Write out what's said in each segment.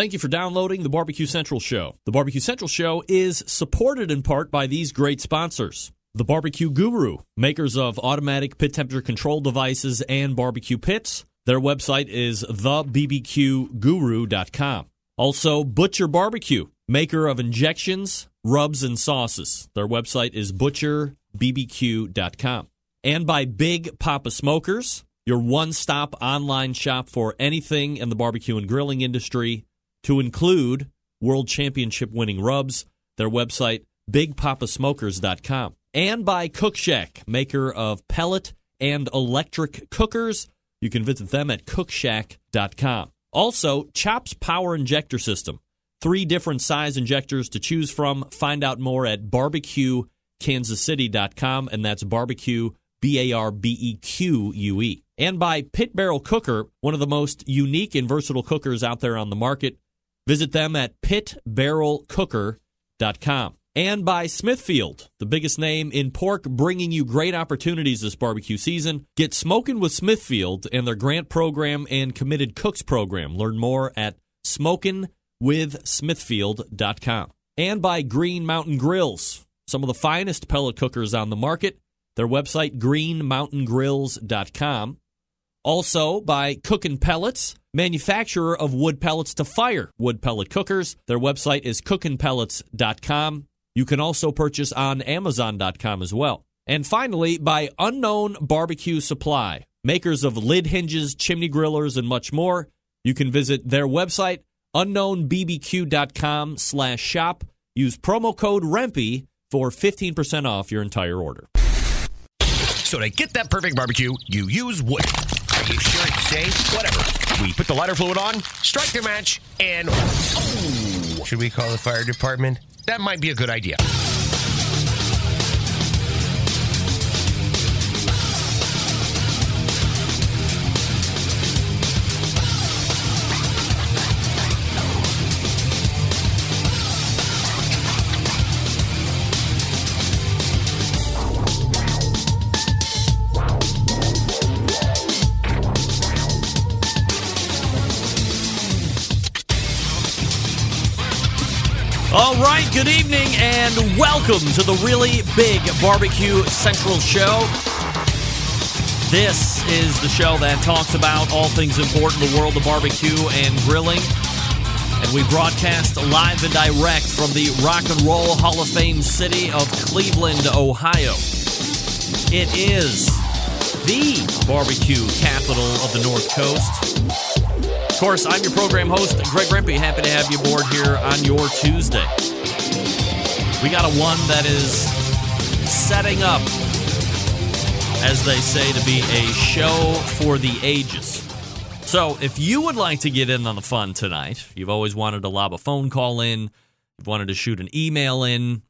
Thank you for downloading the Barbecue Central Show. The Barbecue Central Show is supported in part by these great sponsors. The Barbecue Guru, makers of automatic pit temperature control devices and barbecue pits. Their website is thebbqguru.com. Also, Butcher Barbecue, maker of injections, rubs, and sauces. Their website is butcherbbq.com. And by Big Papa Smokers, your one stop online shop for anything in the barbecue and grilling industry, to include World Championship winning rubs. Their website, bigpapasmokers.com. And by Cook Shack, maker of pellet and electric cookers. You can visit them at cookshack.com. Also, Chops Power Injector System. Three different size injectors to choose from. Find out more at barbecuekansascity.com, and that's barbecue, B A R B E Q U E. And by Pit Barrel Cooker, one of the most unique and versatile cookers out there on the market. Visit them at pitbarrelcooker.com. And by Smithfield, the biggest name in pork, bringing you great opportunities this barbecue season. Get smoking with Smithfield and their grant program and committed cooks program. Learn more at smokingwithsmithfield.com. And by Green Mountain Grills, some of the finest pellet cookers on the market. Their website, greenmountaingrills.com. Also by Cookin' Pellets, manufacturer of wood pellets to fire wood pellet cookers. Their website is cookinpellets.com. You can also purchase on amazon.com as well. And finally, by Unknown Barbecue Supply, makers of lid hinges, chimney grillers, and much more. You can visit their website, unknownbbq.com slash shop. Use promo code REMPE for 15% off your entire order. So to get that perfect barbecue, you use wood. Are you sure it's safe? Whatever. We put the lighter fluid on, strike the match, and oh, should we call the fire department? That might be a good idea. Good evening and welcome to the really big Barbecue Central Show. This is the show that talks about all things important in the world of barbecue and grilling. And we broadcast live and direct from the Rock and Roll Hall of Fame city of Cleveland, Ohio. It is the barbecue capital of the North Coast. Of course, I'm your program host, Greg Rempe. Happy to have you aboard here on your Tuesday. We got a one that is setting up, as they say, to be a show for the ages. So, if you would like to get in on the fun tonight, you've always wanted to lob a phone call in, you've wanted to shoot an email in,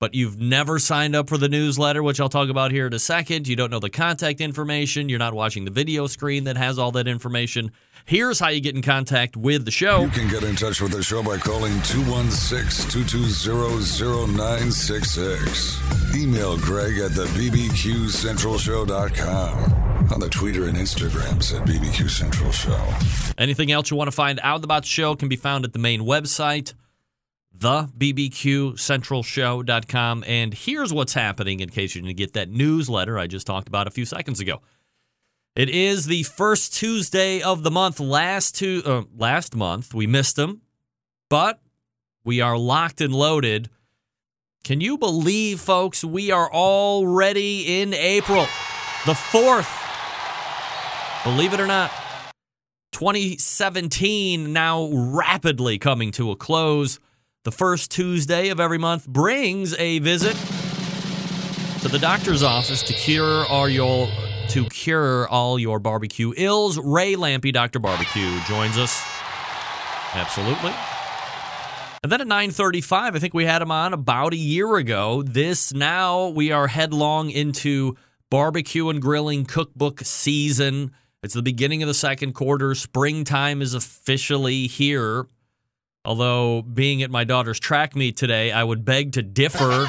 but you've never signed up for the newsletter, which I'll talk about here in a second. You don't know the contact information. You're not watching the video screen that has all that information. Here's how you get in contact with the show. You can get in touch with the show by calling 216 220 0966. Email Greg at the BBQCentralShow.com. On the Twitter and Instagrams at BBQ Central Show. Anything else you want to find out about the show can be found at the main website, thebbqcentralshow.com. And here's what's happening in case you didn't get that newsletter I just talked about a few seconds ago. It is the first Tuesday of the month. Last two, uh, last month we missed them, but we are locked and loaded. Can you believe, folks? We are already in April, the fourth. Believe it or not, 2017 now rapidly coming to a close. The first Tuesday of every month brings a visit to the doctor's office to cure all your to cure all your barbecue ills. Ray Lampe, Dr. Barbecue, joins us. Absolutely. And then at 9:35, I think we had him on about a year ago. This now we are headlong into barbecue and grilling cookbook season. It's the beginning of the second quarter. Springtime is officially here. Although being at my daughter's track meet today, I would beg to differ.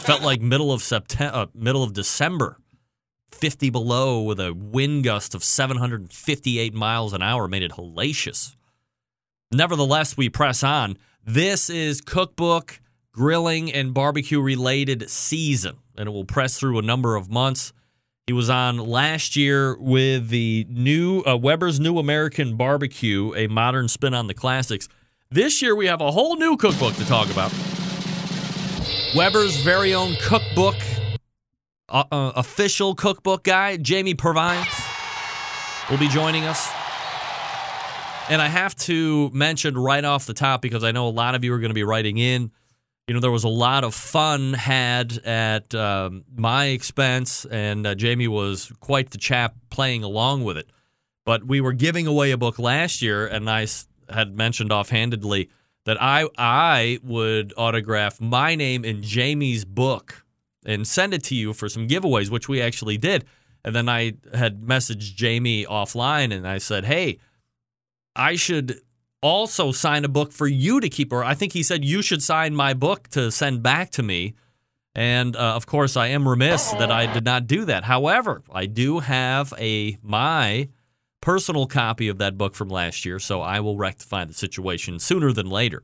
Felt like middle of September, uh, middle of December. 50 below with a wind gust of 758 miles an hour made it hellacious. Nevertheless, we press on. This is cookbook, grilling, and barbecue related season, and it will press through a number of months. He was on last year with the new uh, Weber's New American Barbecue, a modern spin on the classics. This year we have a whole new cookbook to talk about. Weber's very own cookbook, uh, uh, official cookbook guy, Jamie Purviance, will be joining us. And I have to mention right off the top because I know a lot of you are going to be writing in you know, there was a lot of fun had at um, my expense, and uh, Jamie was quite the chap playing along with it. But we were giving away a book last year, and I had mentioned offhandedly that I I would autograph my name in Jamie's book and send it to you for some giveaways, which we actually did. And then I had messaged Jamie offline, and I said, "Hey, I should also sign a book for you to keep. Or I think he said you should sign my book to send back to me. And uh, of course, I am remiss that I did not do that. However, I do have a my personal copy of that book from last year, so I will rectify the situation sooner than later.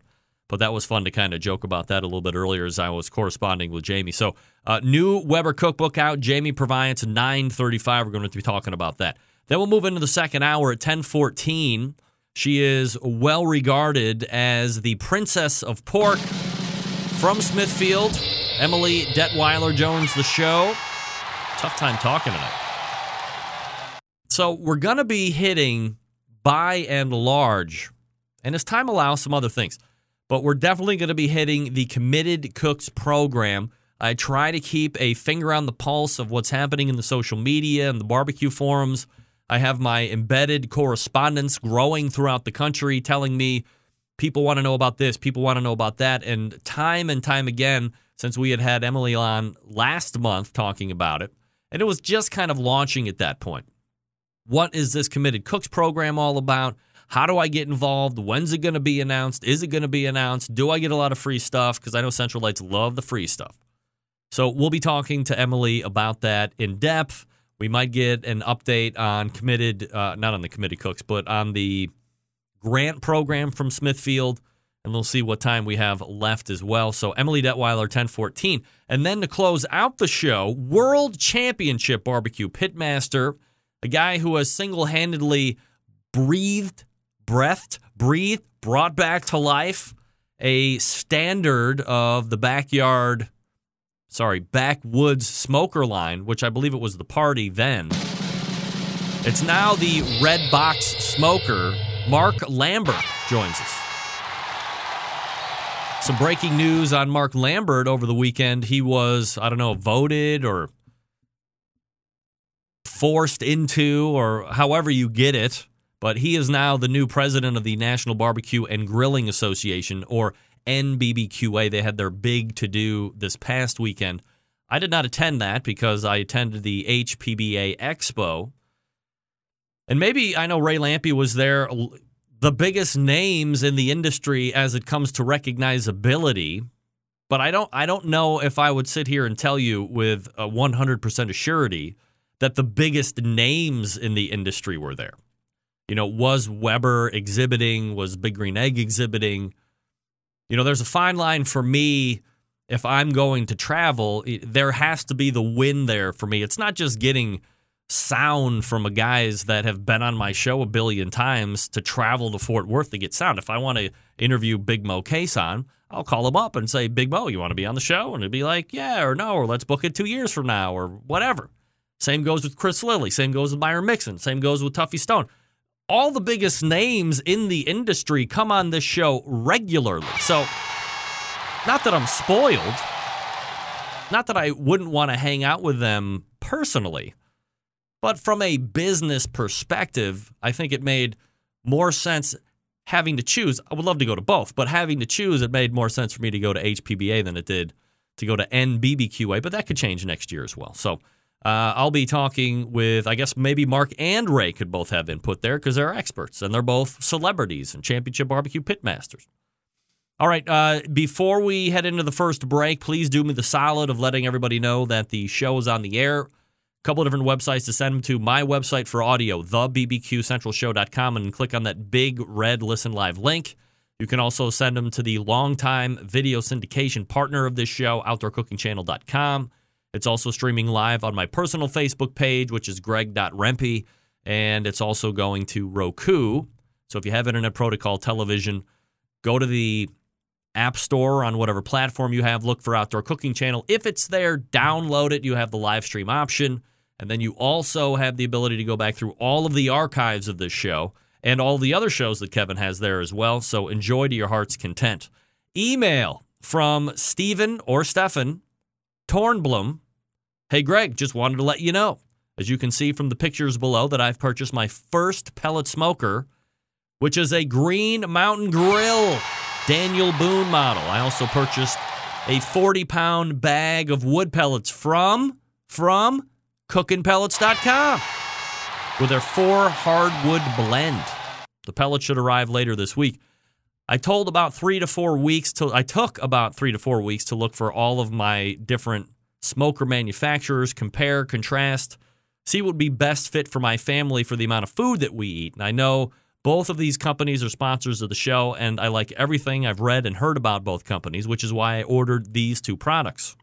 But that was fun to kind of joke about that a little bit earlier as I was corresponding with Jamie. So, uh, new Weber cookbook out, Jamie Purviance, 935. We're going to be talking about that. Then we'll move into the second hour at 1014. She is well regarded as the Princess of Pork from Smithfield. Emily Detwiler Jones, the show. Tough time talking tonight. So, we're going to be hitting by and large, and as time allows, some other things. But we're definitely going to be hitting the Committed Cooks program. I try to keep a finger on the pulse of what's happening in the social media and the barbecue forums I have my embedded correspondence growing throughout the country telling me people want to know about this, people want to know about that. And time and time again, since we had had Emily on last month talking about it, and it was just kind of launching at that point. What is this Committed Cooks program all about? How do I get involved? When's it going to be announced? Is it going to be announced? Do I get a lot of free stuff? Because I know Central Lights love the free stuff. So we'll be talking to Emily about that in depth. We might get an update on committed, uh, not on the committed cooks, but on the grant program from Smithfield, and we'll see what time we have left as well. So Emily Detwiler, 1014. And then to close out the show, World Championship Barbecue Pitmaster, a guy who has single handedly breathed, breathed, breathed, brought back to life a standard of the backyard sorry, Backwoods Smoker line, which I believe it was the party then. It's now the Red Box Smoker. Mark Lambert joins us. Some breaking news on Mark Lambert over the weekend. He was, I don't know, voted or forced into, or however you get it, but he is now the new president of the National Barbecue and Grilling Association, or NBBQA. They had their big to do this past weekend. I did not attend that because I attended the HPBA Expo. And maybe I know Ray Lampe was there. The biggest names in the industry as it comes to recognizability, but I don't I don't know if I would sit here and tell you with a 100% assurity that the biggest names in the industry were there. You know, was Weber exhibiting? Was Big Green Egg exhibiting? You know, there's a fine line for me if I'm going to travel. There has to be the win there for me. It's not just getting sound from a guys that have been on my show a billion times to travel to Fort Worth to get sound. If I want to interview Big Moe Cason, I'll call him up and say, Big Moe, you want to be on the show? And he'd be like, yeah or no, or let's book it two years from now or whatever. Same goes with Chris Lilly. Same goes with Myron Mixon. Same goes with Tuffy Stone all the biggest names in the industry come on this show regularly. So, not that I'm spoiled, not that I wouldn't want to hang out with them personally, but from a business perspective, I think it made more sense having to choose. I would love to go to both, but having to choose, it made more sense for me to go to HPBA than it did to go to NBBQA, but that could change next year as well. So, uh, I'll be talking with, I guess maybe Mark and Ray could both have input there because they're experts and they're both celebrities and championship barbecue pitmasters. All right, uh, before we head into the first break, please do me the solid of letting everybody know that the show is on the air A couple of different websites to send them to. My website for audio, thebbqcentralshow.com, and click on that big red listen live link. You can also send them to the longtime video syndication partner of this show, outdoorcookingchannel.com. It's also streaming live on my personal Facebook page, which is greg.rempe, and it's also going to Roku. So if you have Internet Protocol television, go to the App Store on whatever platform you have, look for Outdoor Cooking Channel. If it's there, download it. You have the live stream option. And then you also have the ability to go back through all of the archives of this show and all the other shows that Kevin has there as well. So enjoy to your heart's content. Email from Stephen or Stefan Tornblum. Hey, Greg, just wanted to let you know, as you can see from the pictures below, that I've purchased my first pellet smoker, which is a Green Mountain Grill Daniel Boone model. I also purchased a 40 pound bag of wood pellets from, from cookingpellets.com with their four hardwood blend. The pellets should arrive later this week. I told about three to four weeks to I took about three to four weeks to look for all of my different smoker manufacturers, compare, contrast, see what would be best fit for my family for the amount of food that we eat. And I know both of these companies are sponsors of the show, and I like everything I've read and heard about both companies, which is why I ordered these two products.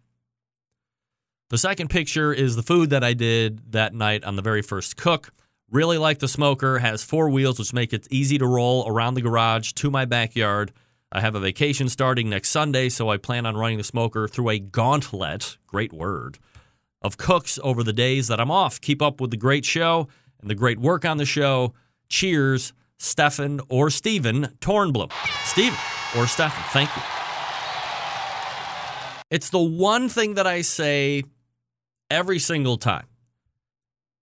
The second picture is the food that I did that night on the very first cook. Really like the smoker, has four wheels, which make it easy to roll around the garage to my backyard. I have a vacation starting next Sunday, so I plan on running the smoker through a gauntlet, great word, of cooks over the days that I'm off. Keep up with the great show and the great work on the show. Cheers, Stefan or Stephen Tornblum. Stephen or Stefan, thank you. It's the one thing that I say every single time.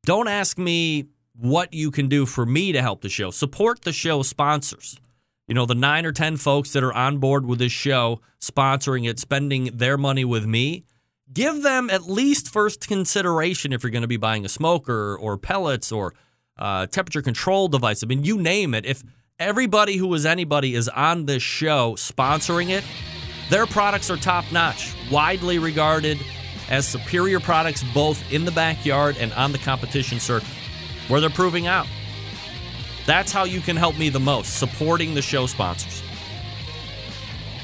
Don't ask me what you can do for me to help the show. Support the show sponsors. You know, the nine or 10 folks that are on board with this show, sponsoring it, spending their money with me, give them at least first consideration if you're going to be buying a smoker or pellets or uh, temperature control device. I mean, you name it. If everybody who is anybody is on this show sponsoring it, their products are top notch, widely regarded as superior products both in the backyard and on the competition circuit, where they're proving out. That's how you can help me the most, supporting the show sponsors.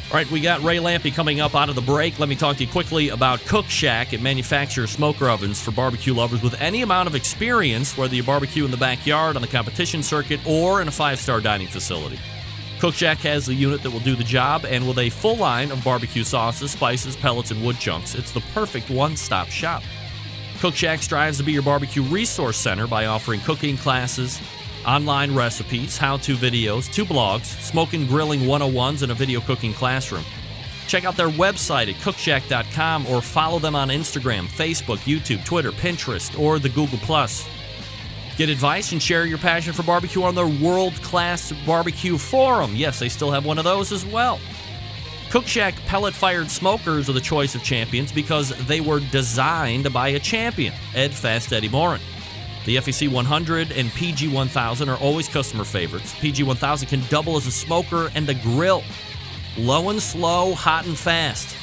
All right, we got Ray Lampe coming up out of the break. Let me talk to you quickly about Cook Shack. It manufactures smoker ovens for barbecue lovers with any amount of experience, whether you barbecue in the backyard, on the competition circuit, or in a five star dining facility. Cook Shack has the unit that will do the job, and with a full line of barbecue sauces, spices, pellets, and wood chunks, it's the perfect one stop shop. Cook Shack strives to be your barbecue resource center by offering cooking classes, online recipes, how to videos, two blogs, smoking grilling 101s, and a video cooking classroom. Check out their website at cookshack.com or follow them on Instagram, Facebook, YouTube, Twitter, Pinterest, or the Google. Get advice and share your passion for barbecue on their world class barbecue forum. Yes, they still have one of those as well. Cook Shack pellet fired smokers are the choice of champions because they were designed by a champion, Ed Fast Eddie Maurin. The FEC 100 and PG 1000 are always customer favorites. PG 1000 can double as a smoker and a grill. Low and slow, hot and fast.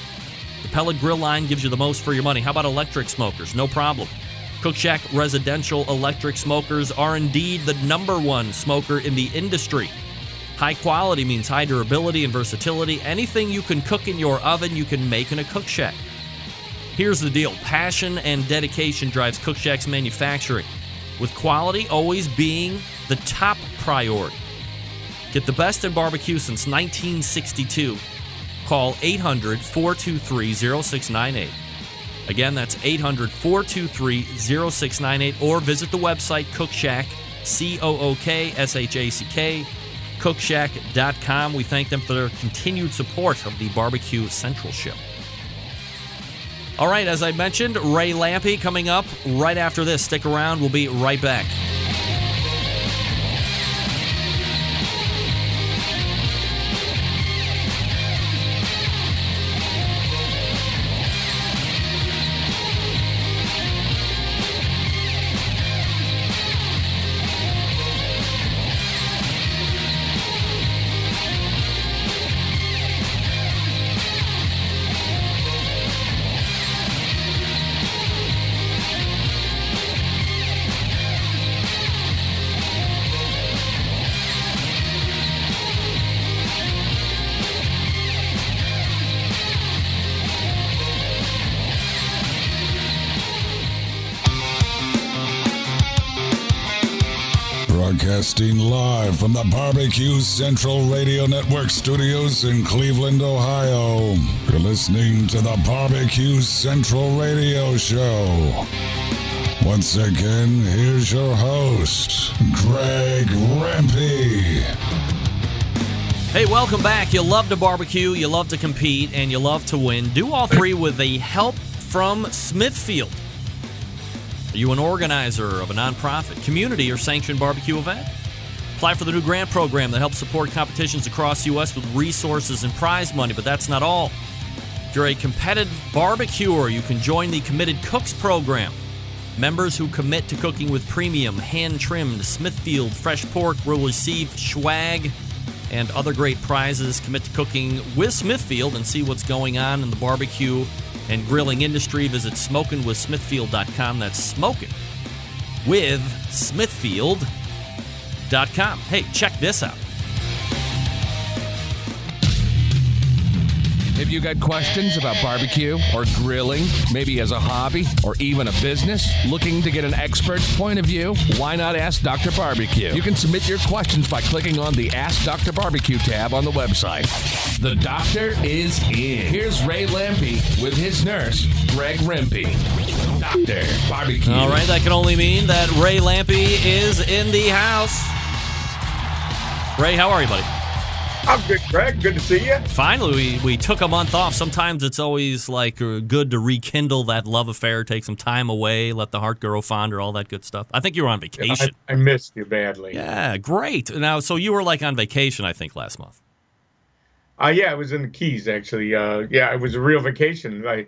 The pellet grill line gives you the most for your money. How about electric smokers? No problem. Cook Shack residential electric smokers are indeed the number one smoker in the industry. High quality means high durability and versatility. Anything you can cook in your oven, you can make in a Cook Shack. Here's the deal passion and dedication drives Cook Shack's manufacturing, with quality always being the top priority. Get the best in barbecue since 1962. Call 800 423 0698. Again, that's 800 423 0698 or visit the website Cookshack, C O O K S H A C K, cookshack.com. We thank them for their continued support of the Barbecue Central Show. All right, as I mentioned, Ray Lampe coming up right after this. Stick around, we'll be right back. Broadcasting live from the Barbecue Central Radio Network studios in Cleveland, Ohio. You're listening to the Barbecue Central Radio Show. Once again, here's your host, Greg Rempe. Hey, welcome back. You love to barbecue, you love to compete, and you love to win. Do all three with the help from Smithfield. Are you an organizer of a nonprofit, community, or sanctioned barbecue event? Apply for the new grant program that helps support competitions across the U.S. with resources and prize money, but that's not all. If you're a competitive barbecuer, you can join the Committed Cooks program. Members who commit to cooking with premium, hand trimmed Smithfield fresh pork will receive swag and other great prizes. Commit to cooking with Smithfield and see what's going on in the barbecue and grilling industry. Visit smokingwithsmithfield.com. That's smoking with Smithfield.com. Hey, check this out. If you got questions about barbecue or grilling, maybe as a hobby or even a business? Looking to get an expert's point of view? Why not ask Dr. Barbecue? You can submit your questions by clicking on the Ask Dr. Barbecue tab on the website. The doctor is in. Here's Ray Lampe with his nurse, Greg Rempe. Doctor Barbecue. All right, that can only mean that Ray Lampe is in the house. Ray, how are you, buddy? I'm good, Greg. Good to see you. Finally, we, we took a month off. Sometimes it's always like uh, good to rekindle that love affair, take some time away, let the heart grow fonder, all that good stuff. I think you were on vacation. I, I missed you badly. Yeah, great. Now, so you were like on vacation, I think, last month. Uh, yeah, I was in the Keys actually. Uh, yeah, it was a real vacation. I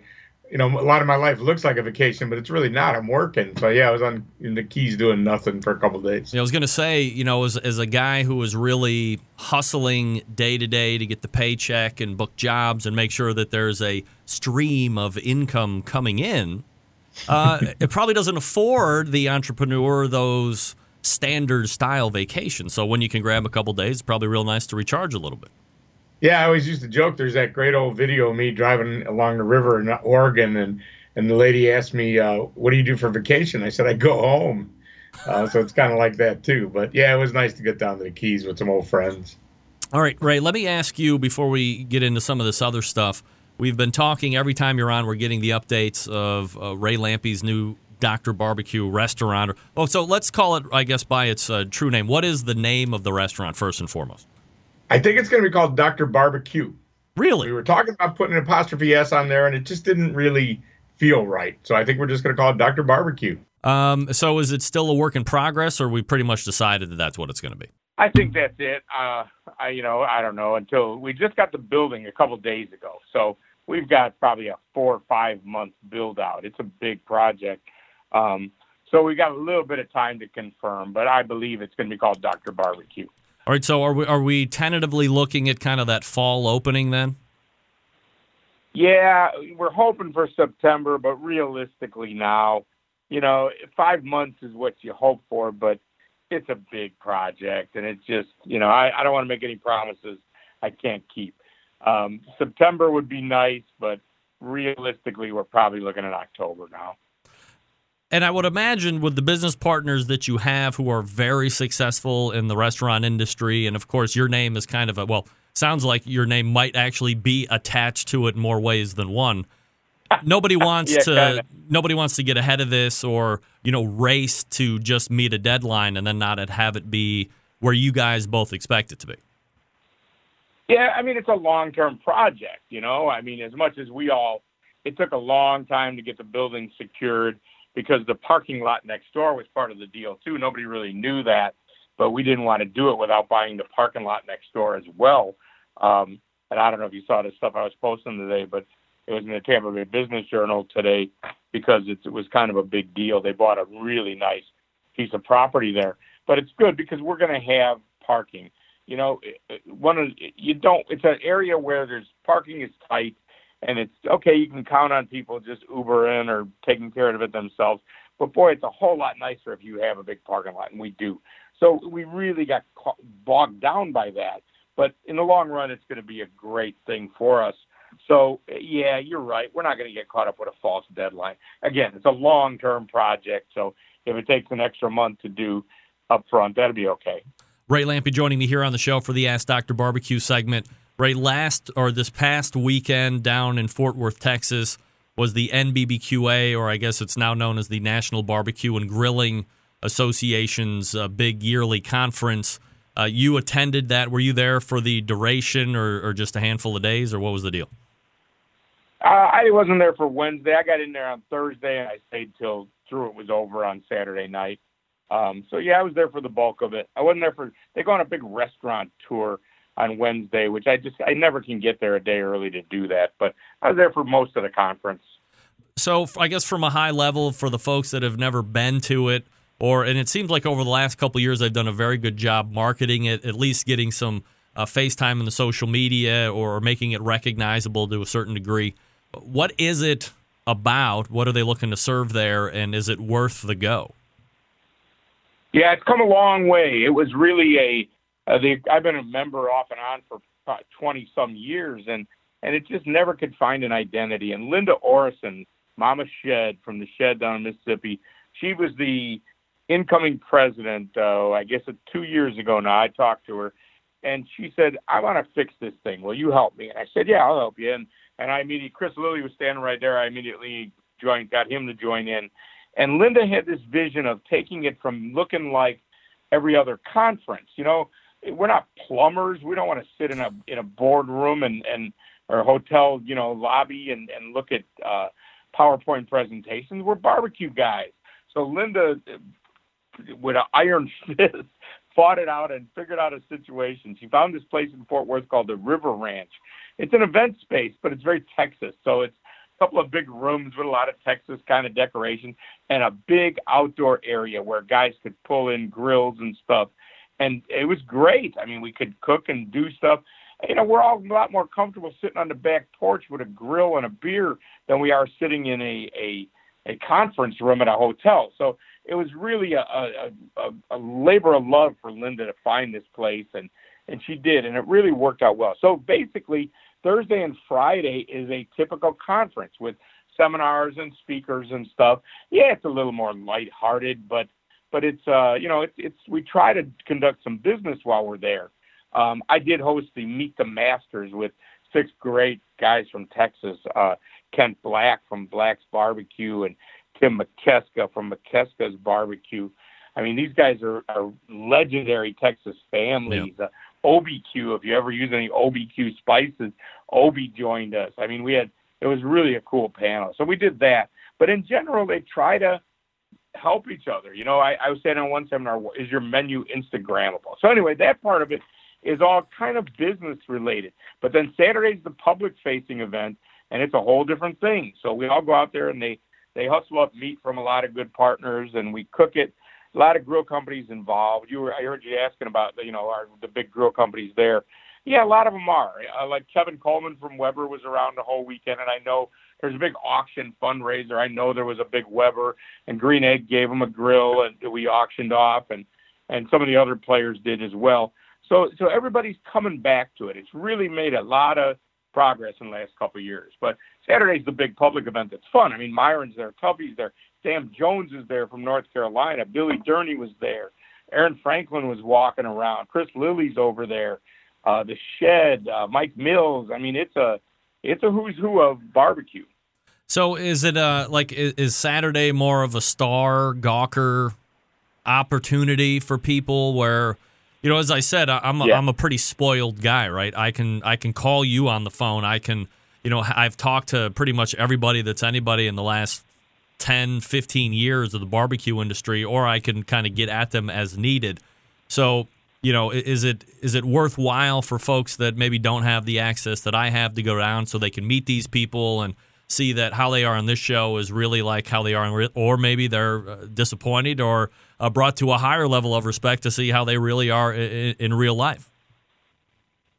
you know, a lot of my life looks like a vacation, but it's really not. I'm working. So yeah, I was on the Keys doing nothing for a couple days. Yeah, I was to say, you know, as, as a guy who was really hustling day to day to get the paycheck and book jobs and make sure that there's a stream of income coming in, uh, it probably doesn't afford the entrepreneur those standard style vacations. So when you can grab a couple days, it's probably real nice to recharge a little bit. Yeah, I always used to joke. There's that great old video of me driving along the river in Oregon, and and the lady asked me, uh, "What do you do for vacation?" I said, "I go home." Uh, so it's kind of like that too. But yeah, it was nice to get down to the Keys with some old friends. All right, Ray. Let me ask you before we get into some of this other stuff. We've been talking every time you're on. We're getting the updates of uh, Ray Lampe's new Doctor Barbecue restaurant. Oh, so let's call it, I guess, by its uh, true name. What is the name of the restaurant first and foremost? I think it's going to be called Dr. Barbecue. Really? We were talking about putting an apostrophe S on there, and it just didn't really feel right. So I think we're just going to call it Dr. Barbecue. Um, so is it still a work in progress, or we pretty much decided that that's what it's going to be? I think that's it. Uh, I, you know, I don't know until we just got the building a couple days ago. So we've got probably a four or five month build out. It's a big project. Um, so we got a little bit of time to confirm, but I believe it's going to be called Dr. Barbecue. All right, so are we are we tentatively looking at kind of that fall opening then? Yeah, we're hoping for September, but realistically now, you know, five months is what you hope for, but it's a big project, and it's just, you know, I, I don't want to make any promises I can't keep. Um, September would be nice, but realistically, we're probably looking at October now. And I would imagine with the business partners that you have who are very successful in the restaurant industry, and of course, your name is kind of a, well, sounds like your name might actually be attached to it in more ways than one. Nobody wants yeah, to kinda. nobody wants to get ahead of this or, you know, race to just meet a deadline and then not have it be where you guys both expect it to be. Yeah, I mean, it's a long term project, you know. I mean, as much as we all, it took a long time to get the building secured because the parking lot next door was part of the deal too. Nobody really knew that, but we didn't want to do it without buying the parking lot next door as well. Um, and I don't know if you saw the stuff I was posting today, but it was in the Tampa Bay Business Journal today because it, was kind of a big deal. They bought a really nice piece of property there, but it's good because we're going to have parking. You know, one of you don't. It's an area where there's parking is tight and it's okay. You can count on people just Uber in or taking care of it themselves. But boy, it's a whole lot nicer if you have a big parking lot, and we do. So we really got ca- bogged down by that. But in the long run, it's going to be a great thing for us. So yeah, you're right. We're not going to get caught up with a false deadline. Again, it's a long-term project. So if it takes an extra month to do, up front. That'd be okay. Ray Lampe joining me here on the show for the Ask Dr. Barbecue segment. Ray, last or this past weekend down in Fort Worth, Texas, was the NBBQA, or I guess it's now known as the National Barbecue and Grilling Association's uh, big yearly conference. Uh, you attended that. Were you there for the duration or, or, just a handful of days, or what was the deal? Uh, I wasn't there for Wednesday. I got in there on Thursday, and I stayed till through it was over on Saturday night. Um, so yeah, I was there for the bulk of it. I wasn't there for. They go on a big restaurant tour on Wednesday, which I just I never can get there a day early to do that. But I was there for most of the conference. So I guess from a high level for the folks that have never been to it, or and it seems like over the last couple years they've done a very good job marketing it, at least getting some uh, FaceTime in the social media or making it recognizable to a certain degree. What is it about? What are they looking to serve there, and is it worth the go? Yeah, it's come a long way. It was really a uh, the, I've been a member off and on for twenty some years, and and it just never could find an identity. And Linda Orrison, Mama Shed from the Shed down in Mississippi, she was the incoming president. Uh, I guess two years ago now. I talked to her, and she said, "I want to fix this thing. Will you help me?" And I said, "Yeah, I'll help you." And and I immediately, Chris Lilly was standing right there. I immediately joined, got him to join in. And Linda had this vision of taking it from looking like every other conference. You know, we're not plumbers. We don't want to sit in a in a boardroom and and or hotel, you know, lobby and and look at uh, PowerPoint presentations. We're barbecue guys. So Linda, with an iron fist, fought it out and figured out a situation. She found this place in Fort Worth called the River Ranch. It's an event space, but it's very Texas. So it's a couple of big rooms with a lot of Texas kind of decoration and a big outdoor area where guys could pull in grills and stuff and it was great. I mean, we could cook and do stuff. You know, we're all a lot more comfortable sitting on the back porch with a grill and a beer than we are sitting in a a, a conference room at a hotel. So it was really a, a, a, a labor of love for Linda to find this place, and and she did, and it really worked out well. So basically, Thursday and Friday is a typical conference with seminars and speakers and stuff. Yeah, it's a little more lighthearted, but but it's uh, you know it's it's we try to conduct some business while we're there. Um, I did host the Meet the Masters with six great guys from Texas, uh, Kent Black from Black's Barbecue and Tim Mikeska from Mikeska's Barbecue. I mean, these guys are, are legendary Texas families. Yeah. Uh, OBQ, if you ever use any OBQ spices, Obi joined us. I mean, we had it was really a cool panel. So we did that. But in general, they try to help each other. You know, I, I was saying on one seminar, is your menu Instagrammable? So anyway, that part of it is all kind of business related. But then Saturday's the public facing event, and it's a whole different thing. So we all go out there and they they hustle up meat from a lot of good partners, and we cook it. A lot of grill companies involved. You were I heard you asking about you know our, the big grill companies there. Yeah, a lot of them are. Uh, like Kevin Kolman from Weber was around the whole weekend, and I know there's a big auction fundraiser. I know there was a big Weber, and Green Egg gave them a grill, and we auctioned off, and and some of the other players did as well. So so everybody's coming back to it. It's really made a lot of progress in the last couple of years. But Saturday's the big public event that's fun. I mean, Myron's there, Tuffy's there, Sam Jones is there from North Carolina, Billy Durney was there, Aaron Franklin was walking around, Chris Lilly's over there uh, the Shed, uh, Mike Mills. I mean, it's a it's a who's who of barbecue. So is it uh like is Saturday more of a star gawker opportunity for people where you know as I said I'm a, yeah. I'm a pretty spoiled guy right? I can I can call you on the phone. I can you know I've talked to pretty much everybody that's anybody in the last 10 15 years of the barbecue industry or I can kind of get at them as needed. So you know, is it is it worthwhile for folks that maybe don't have the access that I have to go down so they can meet these people and see that how they are on this show is really like how they are, or maybe they're uh, disappointed or uh, brought to a higher level of respect to see how they really are in, in real life.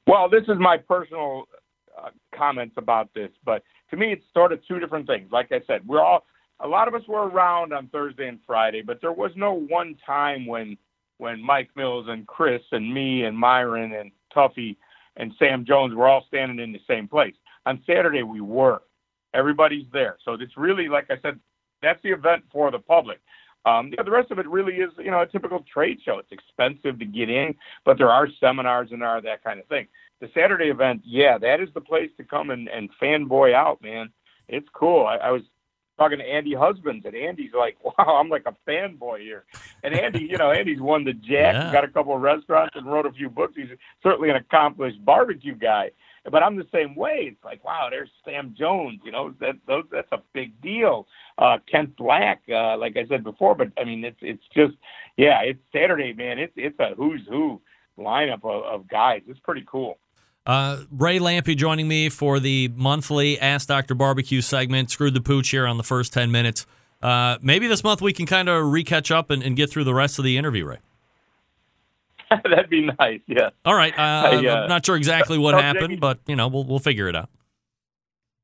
Well, this is my personal uh, comments about this, but to me, it's sort of two different things. Like I said, we're all a lot of us were around on Thursday and Friday, but there was no one time when when Mike Mills and Chris and me and Myron and Tuffy and Sam Jones were all standing in the same place. On Saturday, we were. Everybody's there. So it's really, like I said, that's the event for the public. Um, yeah, the rest of it really is, you know, a typical trade show. It's expensive to get in, but there are seminars and there are that kind of thing. The Saturday event, yeah, that is the place to come and, and fanboy out, man. It's cool. I, I was talking to Andy Husbands, and Andy's like, "Wow, I'm like a fanboy here." And Andy, you know, Andy's won the Jack, Yeah. got a couple of restaurants, and wrote a few books. He's certainly an accomplished barbecue guy. But I'm the same way. It's like, wow, there's Sam Jones. You know, that those that's a big deal. Uh, Kent Black, uh, like I said before. But I mean, it's it's just, yeah, it's Saturday, man. It's it's a who's who lineup of, of guys. It's pretty cool. Uh, Ray Lampe joining me for the monthly Ask Dr. Barbecue segment. Screwed the pooch here on the first 10 minutes. Uh, maybe this month we can kind of recatch up and, and get through the rest of the interview, Ray. That'd be nice. Yeah. All right. Uh, I, uh, I'm not sure exactly what happened, Jamie- but, you know, we'll, we'll figure it out.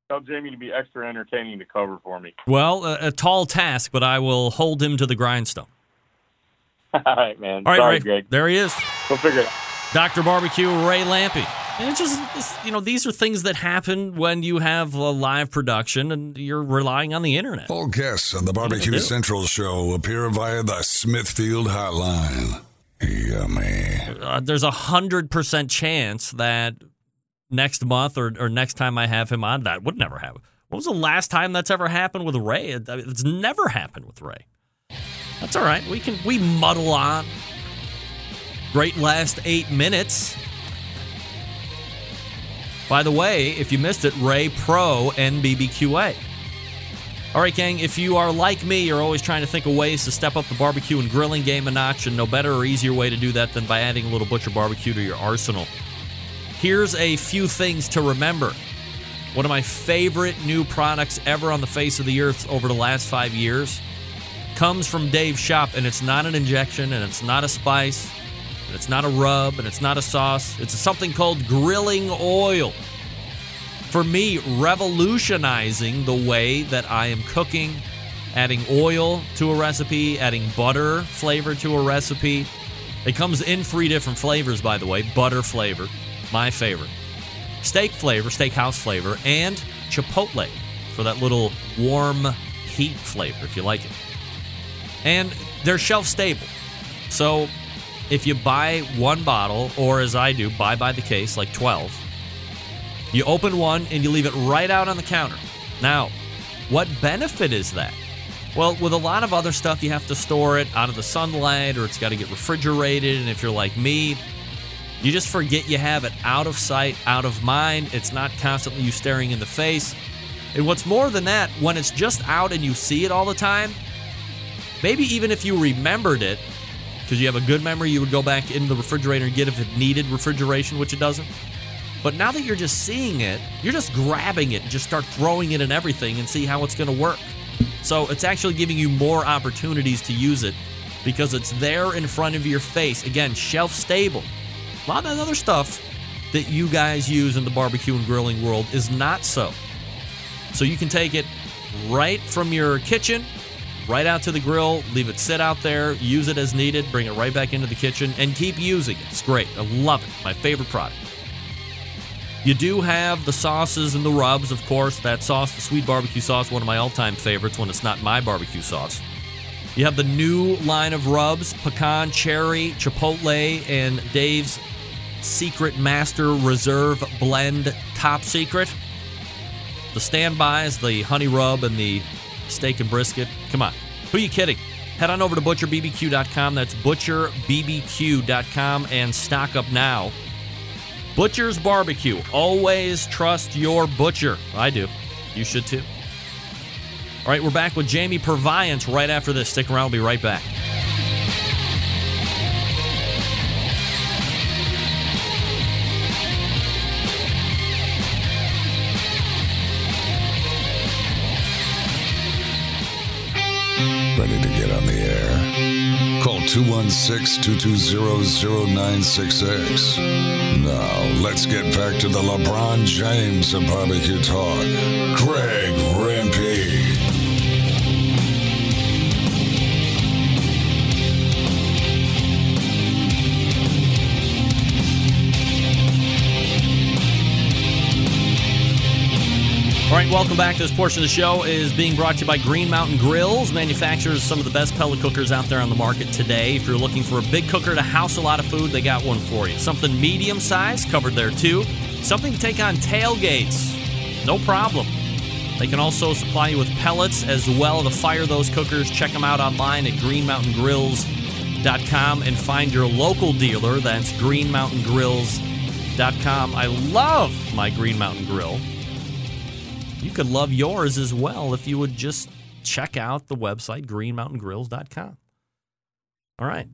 Tell Jamie to be extra entertaining to cover for me. Well, a, a tall task, but I will hold him to the grindstone. All right, man. All right, Sorry, Ray. Greg. There he is. We'll figure it out. Dr. Barbecue, Ray Lampe. And it just, it's, you know, these are things that happen when you have a live production and you're relying on the internet. All guests on the Barbecue. Central show appear via the Smithfield Hotline. Yummy. Uh, there's a hundred percent chance that next month or, or next time I have him on, that would never happen. What was the last time that's ever happened with Ray? It's never happened with Ray. That's all right. We can we muddle on. Great last eight minutes. By the way, if you missed it, Ray Pro NBBQA. All right, gang, if you are like me, you're always trying to think of ways to step up the barbecue and grilling game a notch, and no better or easier way to do that than by adding a little Butcher Barbecue to your arsenal. Here's a few things to remember. One of my favorite new products ever on the face of the earth over the last five years comes from Dave's shop, and it's not an injection, and it's not a spice, and it's not a rub, and it's not a sauce. It's something called grilling oil for me, revolutionizing the way that I am cooking, adding oil to a recipe, adding butter flavor to a recipe. It comes in three different flavors, by the way butter flavor, my favorite, steak flavor, steakhouse flavor, and chipotle for that little warm heat flavor, if you like it. And they're shelf stable. So if you buy one bottle, or as I do, buy by the case, like 12, you open one and you leave it right out on the counter. Now, what benefit is that? Well, with a lot of other stuff, you have to store it out of the sunlight or it's got to get refrigerated. And if you're like me, you just forget you have it out of sight, out of mind. It's not constantly you staring in the face. And what's more than that, when it's just out and you see it all the time, maybe even if you remembered it, because you have a good memory, you would go back into the refrigerator and get if it needed refrigeration, which it doesn't. But now that you're just seeing it, you're just grabbing it and just start throwing it in everything and see how it's going to work. So it's actually giving you more opportunities to use it because it's there in front of your face. Again, shelf stable. A lot of that other stuff that you guys use in the barbecue and grilling world is not so. So you can take it right from your kitchen, right out to the grill, leave it sit out there, use it as needed, bring it right back into the kitchen, and keep using it. It's great. I love it. My favorite product. You do have the sauces and the rubs, of course. That sauce, the sweet barbecue sauce, one of my all time favorites when it's not my barbecue sauce. You have the new line of rubs pecan, cherry, chipotle, and Dave's Secret Master Reserve Blend Top Secret. The standbys, the honey rub, and the steak and brisket. Come on. Who are you kidding? Head on over to butcherbbq.com. That's butcherbbq.com and stock up now. Butcher's Barbecue. Always trust your butcher. I do. You should too. All right, we're back with Jamie Purviance right after this. Stick around. We'll be right back. Ready to get on the air? Call 216 220 0966. Now, let's get back to the LeBron James of barbecue talk. Greg Rempe. Welcome back. To this portion of the show is being brought to you by Green Mountain Grills, manufacturers some of the best pellet cookers out there on the market today. If you're looking for a big cooker to house a lot of food, they got one for you. Something medium size, covered there too. Something to take on tailgates, no problem. They can also supply you with pellets as well to fire those cookers. Check them out online at greenmountaingrills.com and find your local dealer. That's greenmountaingrills.com. I love my Green Mountain Grill. You could love yours as well if you would just check out the website, greenmountaingrills.com. All right.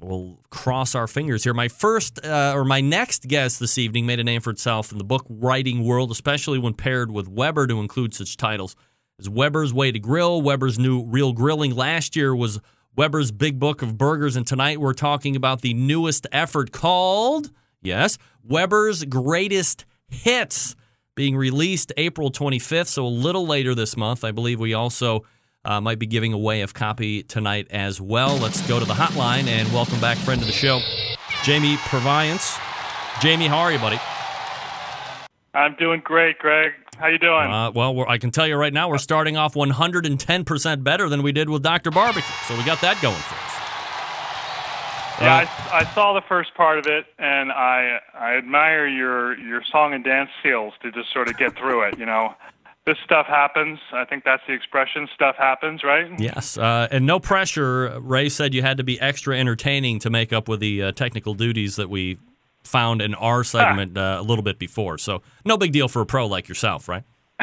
We'll cross our fingers here. My first uh, or my next guest this evening made a name for itself in the book writing world, especially when paired with Weber to include such titles as Weber's Way to Grill, Weber's new Real Grilling. Last year was Weber's Big Book of Burgers, and tonight we're talking about the newest effort called, yes, Weber's Greatest Hits being released April 25th, so a little later this month. I believe we also uh, might be giving away a copy tonight as well. Let's go to the hotline and welcome back friend of the show, Jamie Purviance. Jamie, how are you, buddy? I'm doing great, Greg. How you doing? Uh, well, I can tell you right now, we're starting off 110% better than we did with Dr. Barbecue, so we got that going for us. Yeah, I, I saw the first part of it, and I I admire your your song and dance skills to just sort of get through it. You know, this stuff happens. I think that's the expression. Stuff happens, right? Yes, uh, and no pressure. Ray said you had to be extra entertaining to make up with the uh, technical duties that we found in our segment uh, a little bit before. So no big deal for a pro like yourself, right?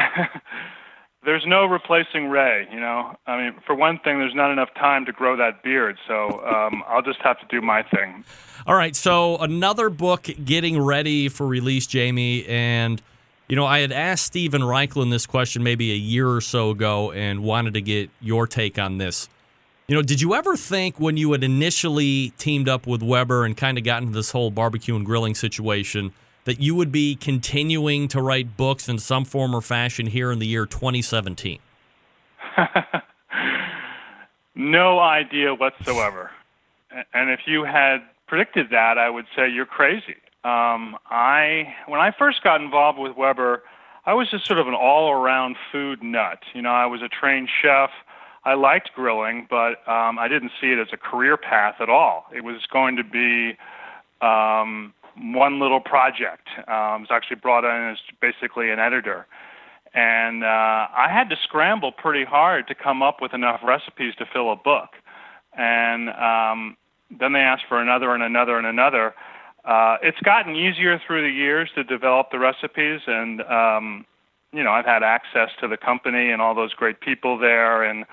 there's no replacing Ray. You know, I mean, for one thing, there's not enough time to grow that beard, so um, I'll just have to do my thing. All right. So another book getting ready for release, Jamie, and you know, I had asked Steven Raichlen this question maybe a year or so ago, and wanted to get your take on this. You know, did you ever think when you had initially teamed up with Weber and kind of got into this whole barbecue and grilling situation? That you would be continuing to write books in some form or fashion here in the year 2017? no idea whatsoever. And if you had predicted that, I would say you're crazy. Um, I when I first got involved with Weber, I was just sort of an all-around food nut. You know, I was a trained chef. I liked grilling, but um, I didn't see it as a career path at all. It was going to be um, one little project. Um, was actually brought in as basically an editor, and uh, I had to scramble pretty hard to come up with enough recipes to fill a book. And um, then they asked for another and another and another. Uh, it's gotten easier through the years to develop the recipes, and um, you know I've had access to the company and all those great people there, and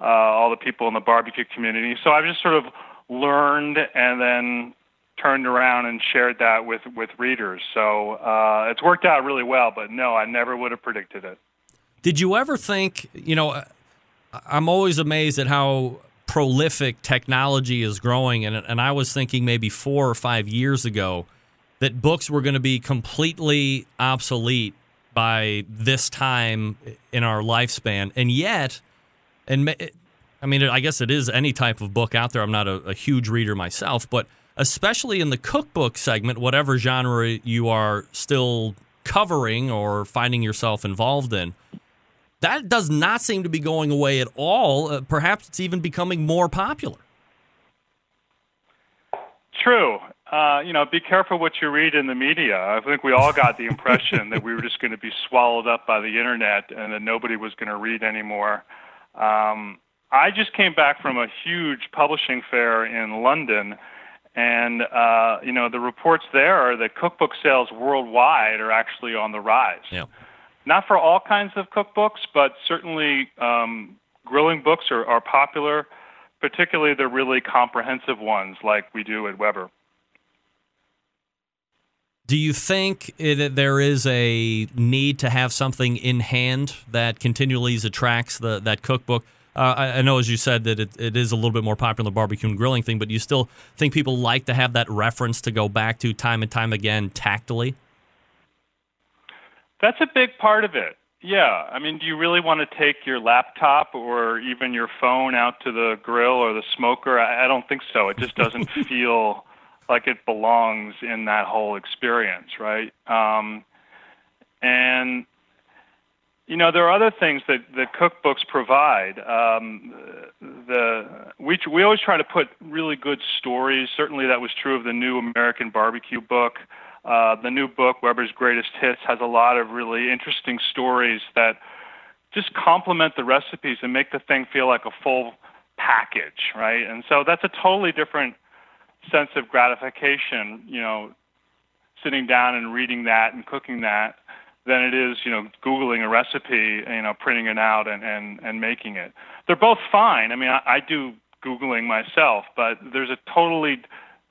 uh, all the people in the barbecue community. So I've just sort of learned and then turned around and shared that with with readers. So uh, it's worked out really well. But no, I never would have predicted it. Did you ever think? You know, I'm always amazed at how prolific technology is growing, and and I was thinking maybe four or five years ago that books were going to be completely obsolete by this time in our lifespan, and yet, and I mean, I guess it is any type of book out there. I'm not a, a huge reader myself, but especially in the cookbook segment, whatever genre you are still covering or finding yourself involved in. That does not seem to be going away at all. Uh, perhaps it's even becoming more popular. True. Uh, you know, be careful what you read in the media. I think we all got the impression that we were just going to be swallowed up by the internet and that nobody was going to read anymore. Um, I just came back from a huge publishing fair in London and uh, you know the reports there are that cookbook sales worldwide are actually on the rise. Yeah. Not for all kinds of cookbooks, but certainly um, grilling books are, are popular, particularly the really comprehensive ones like we do at Weber. Do you think that there is a need to have something in hand that continually attracts the that cookbook? Uh, I, I, know, as you said, that it, it is a little bit more popular the barbecue and grilling thing, but you still think people like to have that reference to go back to time and time again tactily? That's a big part of it. Yeah. I mean, do you really want to take your laptop or even your phone out to the grill or the smoker? I, I don't think so. It just doesn't feel like it belongs in that whole experience, right? Um, and you know, there are other things that, that cookbooks provide. Um, the we we always try to put really good stories. Certainly, that was true of the new American Barbecue book. Uh, the new book, Weber's Greatest Hits, has a lot of really interesting stories that just complement the recipes and make the thing feel like a full package, right? And so that's a totally different sense of gratification, you know, sitting down and reading that and cooking that than it is, you know, Googling a recipe, you know, printing it out and, and, and making it. They're both fine. I mean, I, I do Googling myself, but there's a totally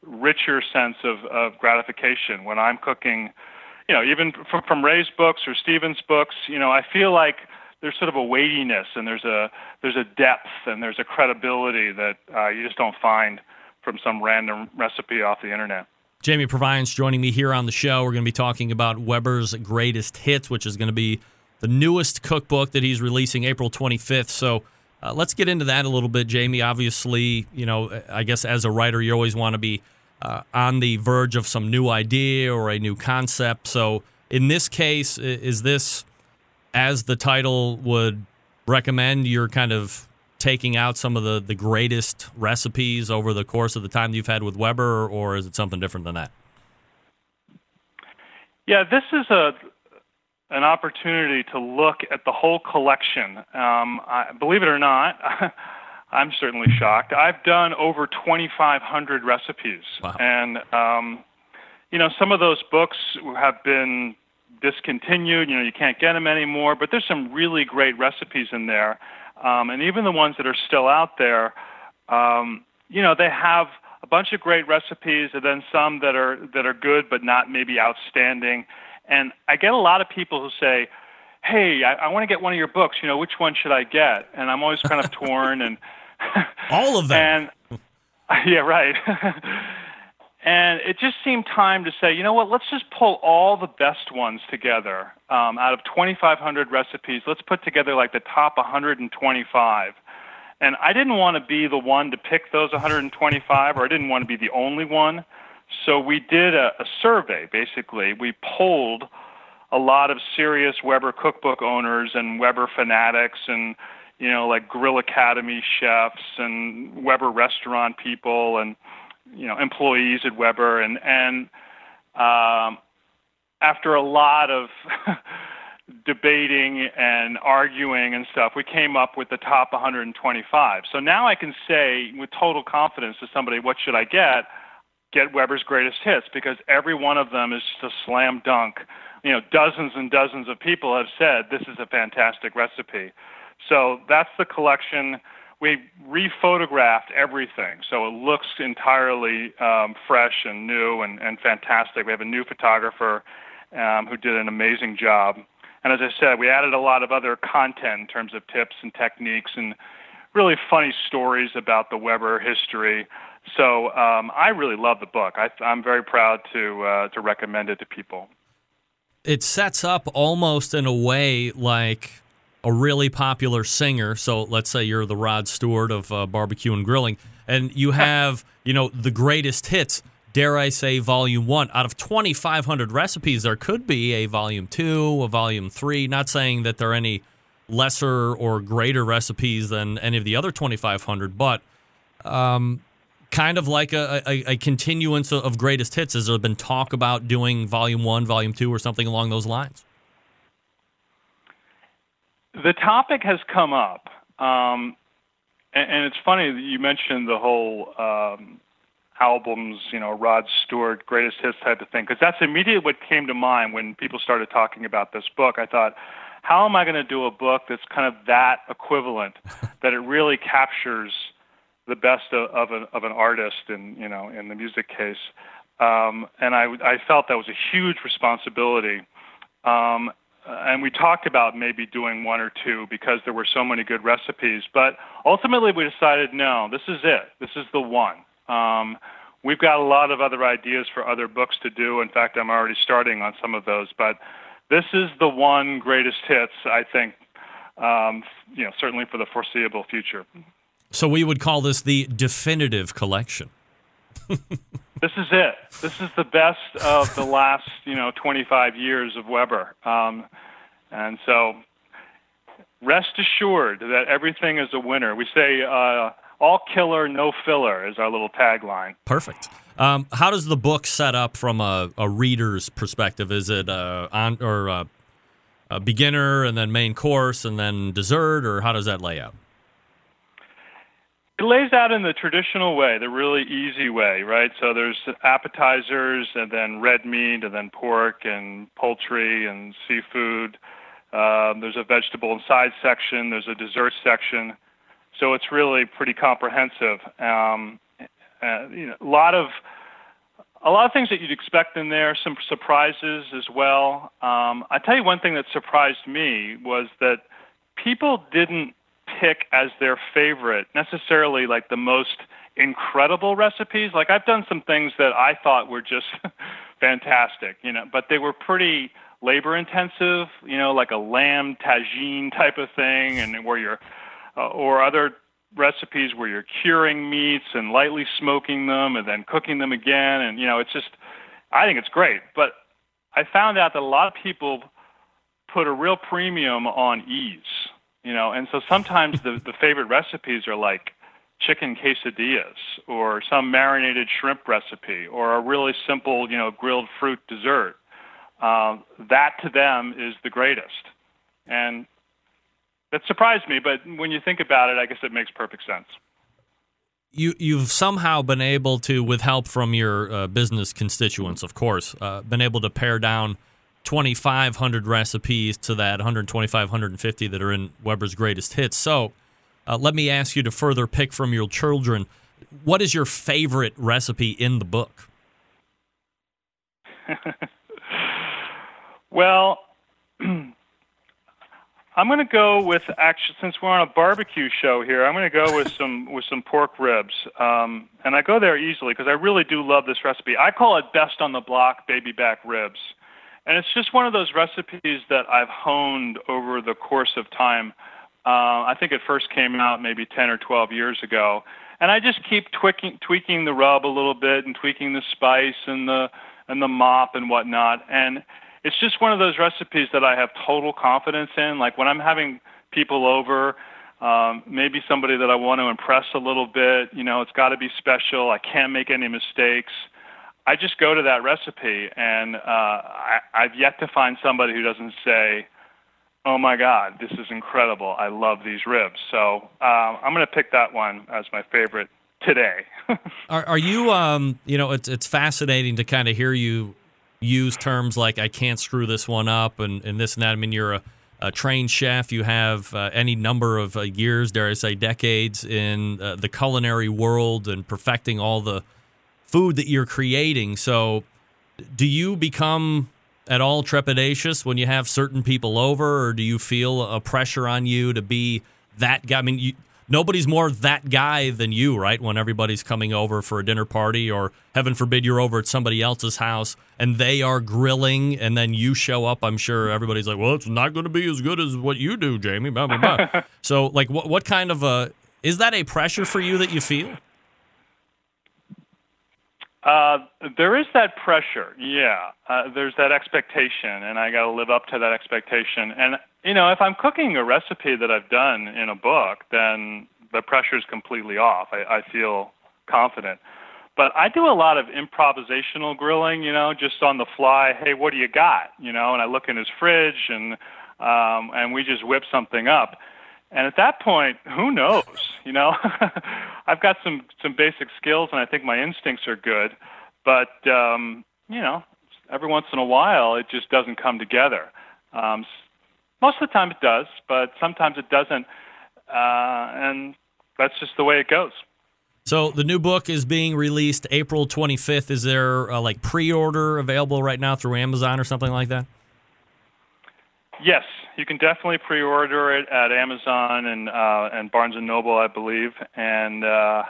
richer sense of, of gratification when I'm cooking, you know, even from, from Ray's books or Steven's books, you know, I feel like there's sort of a weightiness and there's a there's a depth and there's a credibility that uh, you just don't find from some random recipe off the internet. Jamie Purviance joining me here on the show. We're going to be talking about Weber's Greatest Hits, which is going to be the newest cookbook that he's releasing April 25th. So uh, let's get into that a little bit, Jamie. Obviously, you know, I guess as a writer, you always want to be uh, on the verge of some new idea or a new concept. So in this case, is this, as the title would recommend, you're kind of taking out some of the, the greatest recipes over the course of the time you've had with Weber, or is it something different than that? Yeah, this is a an opportunity to look at the whole collection. Um, I, believe it or not, I'm certainly shocked. I've done over 2,500 recipes, wow. and um, you know some of those books have been discontinued. You know you can't get them anymore, but there's some really great recipes in there. Um, and even the ones that are still out there, um, you know, they have a bunch of great recipes, and then some that are that are good but not maybe outstanding. And I get a lot of people who say, "Hey, I, I want to get one of your books. You know, which one should I get?" And I'm always kind of torn. And all of them. And yeah, right. And it just seemed time to say, you know what, let's just pull all the best ones together um, out of 2,500 recipes. Let's put together like the top 125. And I didn't want to be the one to pick those 125, or I didn't want to be the only one. So we did a, a survey, basically. We polled a lot of serious Weber cookbook owners and Weber fanatics and, you know, like Grill Academy chefs and Weber restaurant people and – you know employees at Weber, and and um, after a lot of debating and arguing and stuff, we came up with the top 125. So now I can say with total confidence to somebody, what should I get? Get Weber's greatest hits because every one of them is just a slam dunk. You know, dozens and dozens of people have said this is a fantastic recipe. So that's the collection we rephotographed everything, so it looks entirely um, fresh and new and, and fantastic. We have a new photographer um, who did an amazing job. And as I said, we added a lot of other content in terms of tips and techniques and really funny stories about the Weber history. So um, I really love the book. I, am very proud to uh, to recommend it to people. It sets up almost in a way like a really popular singer. So let's say you're the Rod Stewart of uh, barbecue and grilling, and you have you know the greatest hits. Dare I say, Volume One? Out of 2,500 recipes, there could be a Volume Two, a Volume Three. Not saying that there are any lesser or greater recipes than any of the other 2,500, but um, kind of like a, a, a, continuance of greatest hits. Has there been talk about doing Volume One, Volume Two, or something along those lines? The topic has come up, um, and, and, it's funny that you mentioned the whole um, albums, you know, Rod Stewart, greatest hits type of thing, because that's immediately what came to mind when people started talking about this book. I thought, how am I going to do a book that's kind of that equivalent, that it really captures the best of, of, an, of an artist, in you know, in the music case. Um, and I, I felt that was a huge responsibility. Um, uh, and we talked about maybe doing one or two because there were so many good recipes. But ultimately, we decided no, this is it. This is the one. Um, we've got a lot of other ideas for other books to do. In fact, I'm already starting on some of those. But this is the one greatest hits, I think, um, you know, certainly for the foreseeable future. So we would call this the definitive collection. this is it. This is the best of the last, you know, 25 years of Weber. Um, and so, rest assured that everything is a winner. We say uh, all killer, no filler is our little tagline. Perfect. Um, how does the book set up from a, a reader's perspective? Is it uh, on or uh, a beginner and then main course and then dessert, or how does that lay out? It lays out in the traditional way, the really easy way, right? So there's appetizers and then red meat and then pork and poultry and seafood. Um, there's a vegetable and side section. There's a dessert section. So it's really pretty comprehensive. Um, uh, you know, a lot of a lot of things that you'd expect in there. Some surprises as well. Um, I tell you one thing that surprised me was that people didn't pick as their favorite necessarily like the most incredible recipes. Like I've done some things that I thought were just fantastic, you know, but they were pretty labor intensive, you know, like a lamb tagine type of thing and where you're uh, or other recipes where you're curing meats and lightly smoking them and then cooking them again and you know, it's just I think it's great, but I found out that a lot of people put a real premium on ease you know and so sometimes the the favorite recipes are like chicken quesadillas or some marinated shrimp recipe or a really simple you know grilled fruit dessert. Um, that to them is the greatest. And that surprised me but when you think about it i guess it makes perfect sense. You you've somehow been able to with help from your uh, business constituents of course uh, been able to pare down 2,500 recipes to that 125, 150 that are in Weber's greatest hits. So uh, let me ask you to further pick from your children. What is your favorite recipe in the book? well, I'm going to go with actually since we're on a barbecue show here. I'm going to go with some with some pork ribs, um, and I go there easily because I really do love this recipe. I call it best on the block baby back ribs. And it's just one of those recipes that I've honed over the course of time. Uh, I think it first came out maybe 10 or 12 years ago. And I just keep tweaking, tweaking the rub a little bit and tweaking the spice and the, and the mop and whatnot. And it's just one of those recipes that I have total confidence in. Like when I'm having people over, um, maybe somebody that I want to impress a little bit, you know, it's got to be special. I can't make any mistakes. I just go to that recipe, and uh, I, I've yet to find somebody who doesn't say, "Oh my God, this is incredible! I love these ribs." So uh, I'm going to pick that one as my favorite today. are, are you? Um, you know, it's it's fascinating to kind of hear you use terms like "I can't screw this one up" and, and this and that. I mean, you're a, a trained chef. You have uh, any number of uh, years, dare I say, decades in uh, the culinary world and perfecting all the food that you're creating. So, do you become at all trepidatious when you have certain people over, or do you feel a pressure on you to be that guy? I mean, you, nobody's more that guy than you, right? When everybody's coming over for a dinner party, or heaven forbid, you're over at somebody else's house and they are grilling, and then you show up. I'm sure everybody's like, "Well, it's not going to be as good as what you do, Jamie." Blah blah blah. so, like, what what kind of a is that a pressure for you that you feel? Uh, there is that pressure, yeah. Uh, there's that expectation, and I got to live up to that expectation. And you know, if I'm cooking a recipe that I've done in a book, then the pressure is completely off. I, I feel confident. But I do a lot of improvisational grilling, you know, just on the fly. Hey, what do you got? You know, and I look in his fridge, and um, and we just whip something up. And at that point, who knows? You know, I've got some some basic skills, and I think my instincts are good. But um, you know, every once in a while, it just doesn't come together. Um, most of the time, it does, but sometimes it doesn't, uh, and that's just the way it goes. So the new book is being released April 25th. Is there a, like pre-order available right now through Amazon or something like that? Yes, you can definitely pre-order it at Amazon and uh, and Barnes and Noble, I believe. And uh,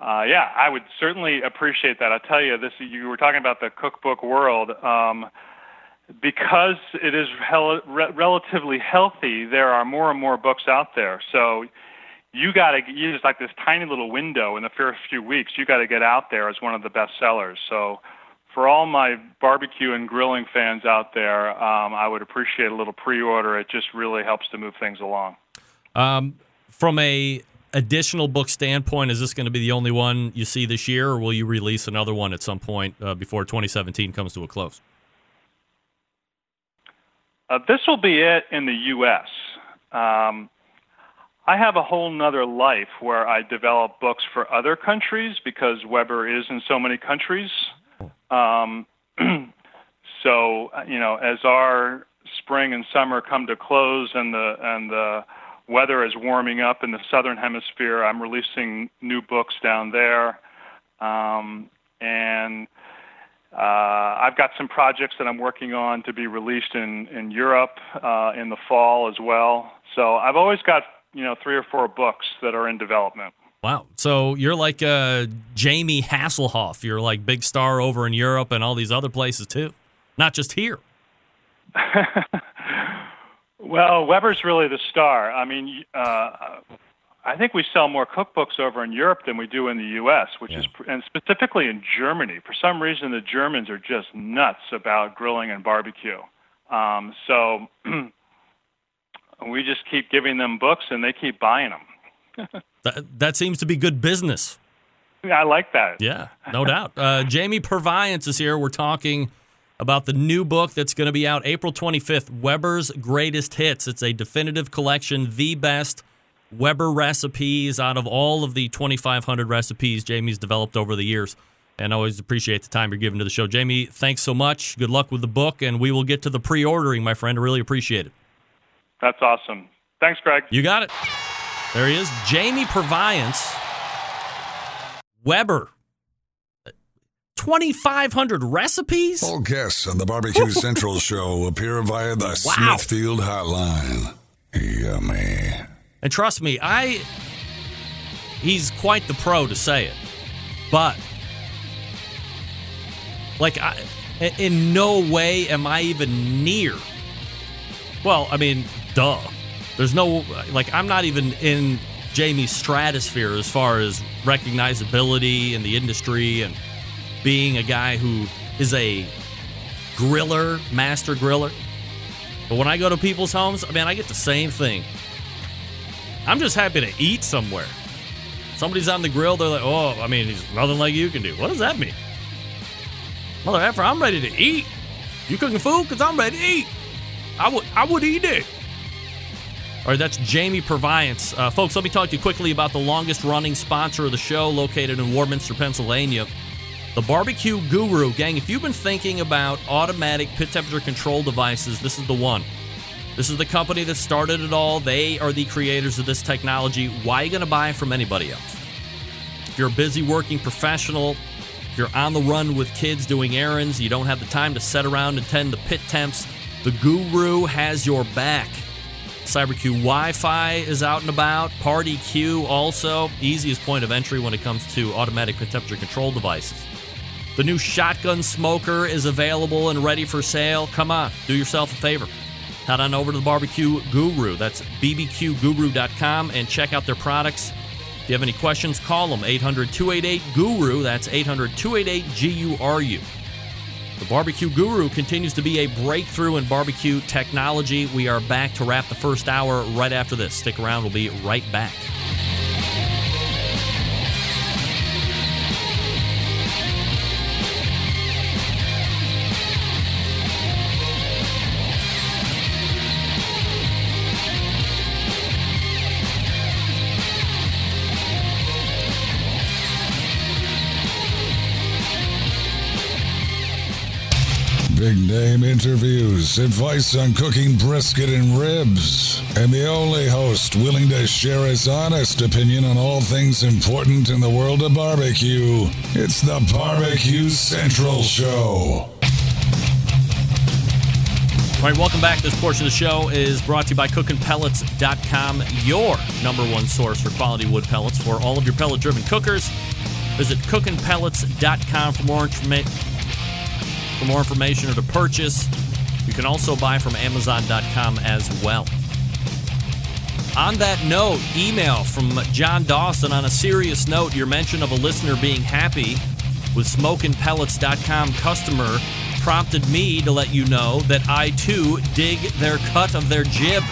uh, yeah, I would certainly appreciate that. I'll tell you, this you were talking about the cookbook world. Um, because it is hel- re- relatively healthy, there are more and more books out there. So you got to use like this tiny little window in the first few weeks. You got to get out there as one of the best sellers. So for all my barbecue and grilling fans out there, um, I would appreciate a little pre-order. It just really helps to move things along. Um, from a additional book standpoint, is this going to be the only one you see this year, or will you release another one at some point uh, before 2017 comes to a close? Uh, this will be it in the U.S. Um, I have a whole nother life where I develop books for other countries because Weber is in so many countries. Um, so uh, you know, as our spring and summer come to close and the and the weather is warming up in the southern hemisphere, I'm releasing new books down there, um, and uh, I've got some projects that I'm working on to be released in in Europe uh, in the fall as well. So I've always got you know three or four books that are in development. Wow. So you're like uh, Jamie Hasselhoff. You're like big star over in Europe and all these other places too, not just here. well, Weber's really the star. I mean, uh, I think we sell more cookbooks over in Europe than we do in the U.S., which yeah. is, and specifically in Germany. For some reason, the Germans are just nuts about grilling and barbecue. Um, so we just keep giving them books, and they keep buying them. that, that seems to be good business. Yeah, I like that. Yeah, no doubt. Uh, Jamie Purviance is here. We're talking about the new book that's going to be out April 25th Weber's Greatest Hits. It's a definitive collection, the best Weber recipes out of all of the 2,500 recipes Jamie's developed over the years. And I always appreciate the time you're giving to the show. Jamie, thanks so much. Good luck with the book, and we will get to the pre ordering, my friend. I really appreciate it. That's awesome. Thanks, Greg. You got it. There he is. Jamie Purviance. Weber. 2,500 recipes? All guests on the Barbecue Central show appear via the wow. Smithfield Hotline. Yummy. And trust me, I. He's quite the pro to say it. But. Like, I, in no way am I even near. Well, I mean, duh. There's no like I'm not even in Jamie's stratosphere as far as recognizability in the industry and being a guy who is a griller, master griller. But when I go to people's homes, I mean, I get the same thing. I'm just happy to eat somewhere. Somebody's on the grill, they're like, oh, I mean, there's nothing like you can do. What does that mean? Mother effer, I'm ready to eat. You cooking food? Because I'm ready to eat. I would, I would eat it. Right, that's Jamie Purviance. Uh, folks, let me talk to you quickly about the longest running sponsor of the show located in Warminster, Pennsylvania. The Barbecue Guru. Gang, if you've been thinking about automatic pit temperature control devices, this is the one. This is the company that started it all. They are the creators of this technology. Why are you going to buy from anybody else? If you're a busy working professional, if you're on the run with kids doing errands, you don't have the time to sit around and tend the pit temps, the Guru has your back. CyberQ Wi Fi is out and about. Party Q also. Easiest point of entry when it comes to automatic temperature control devices. The new shotgun smoker is available and ready for sale. Come on, do yourself a favor. Head on over to the Barbecue Guru. That's bbqguru.com and check out their products. If you have any questions, call them 800 288 GURU. That's 800 288 G U R U. The Barbecue Guru continues to be a breakthrough in barbecue technology. We are back to wrap the first hour right after this. Stick around, we'll be right back. Big name interviews, advice on cooking brisket and ribs, and the only host willing to share his honest opinion on all things important in the world of barbecue. It's the Barbecue Central Show. All right, welcome back. This portion of the show is brought to you by cookingpellets.com, your number one source for quality wood pellets for all of your pellet driven cookers. Visit cookingpellets.com for more information for more information or to purchase. You can also buy from Amazon.com as well. On that note, email from John Dawson on a serious note, your mention of a listener being happy with smokinpellets.com customer prompted me to let you know that I too dig their cut of their jib.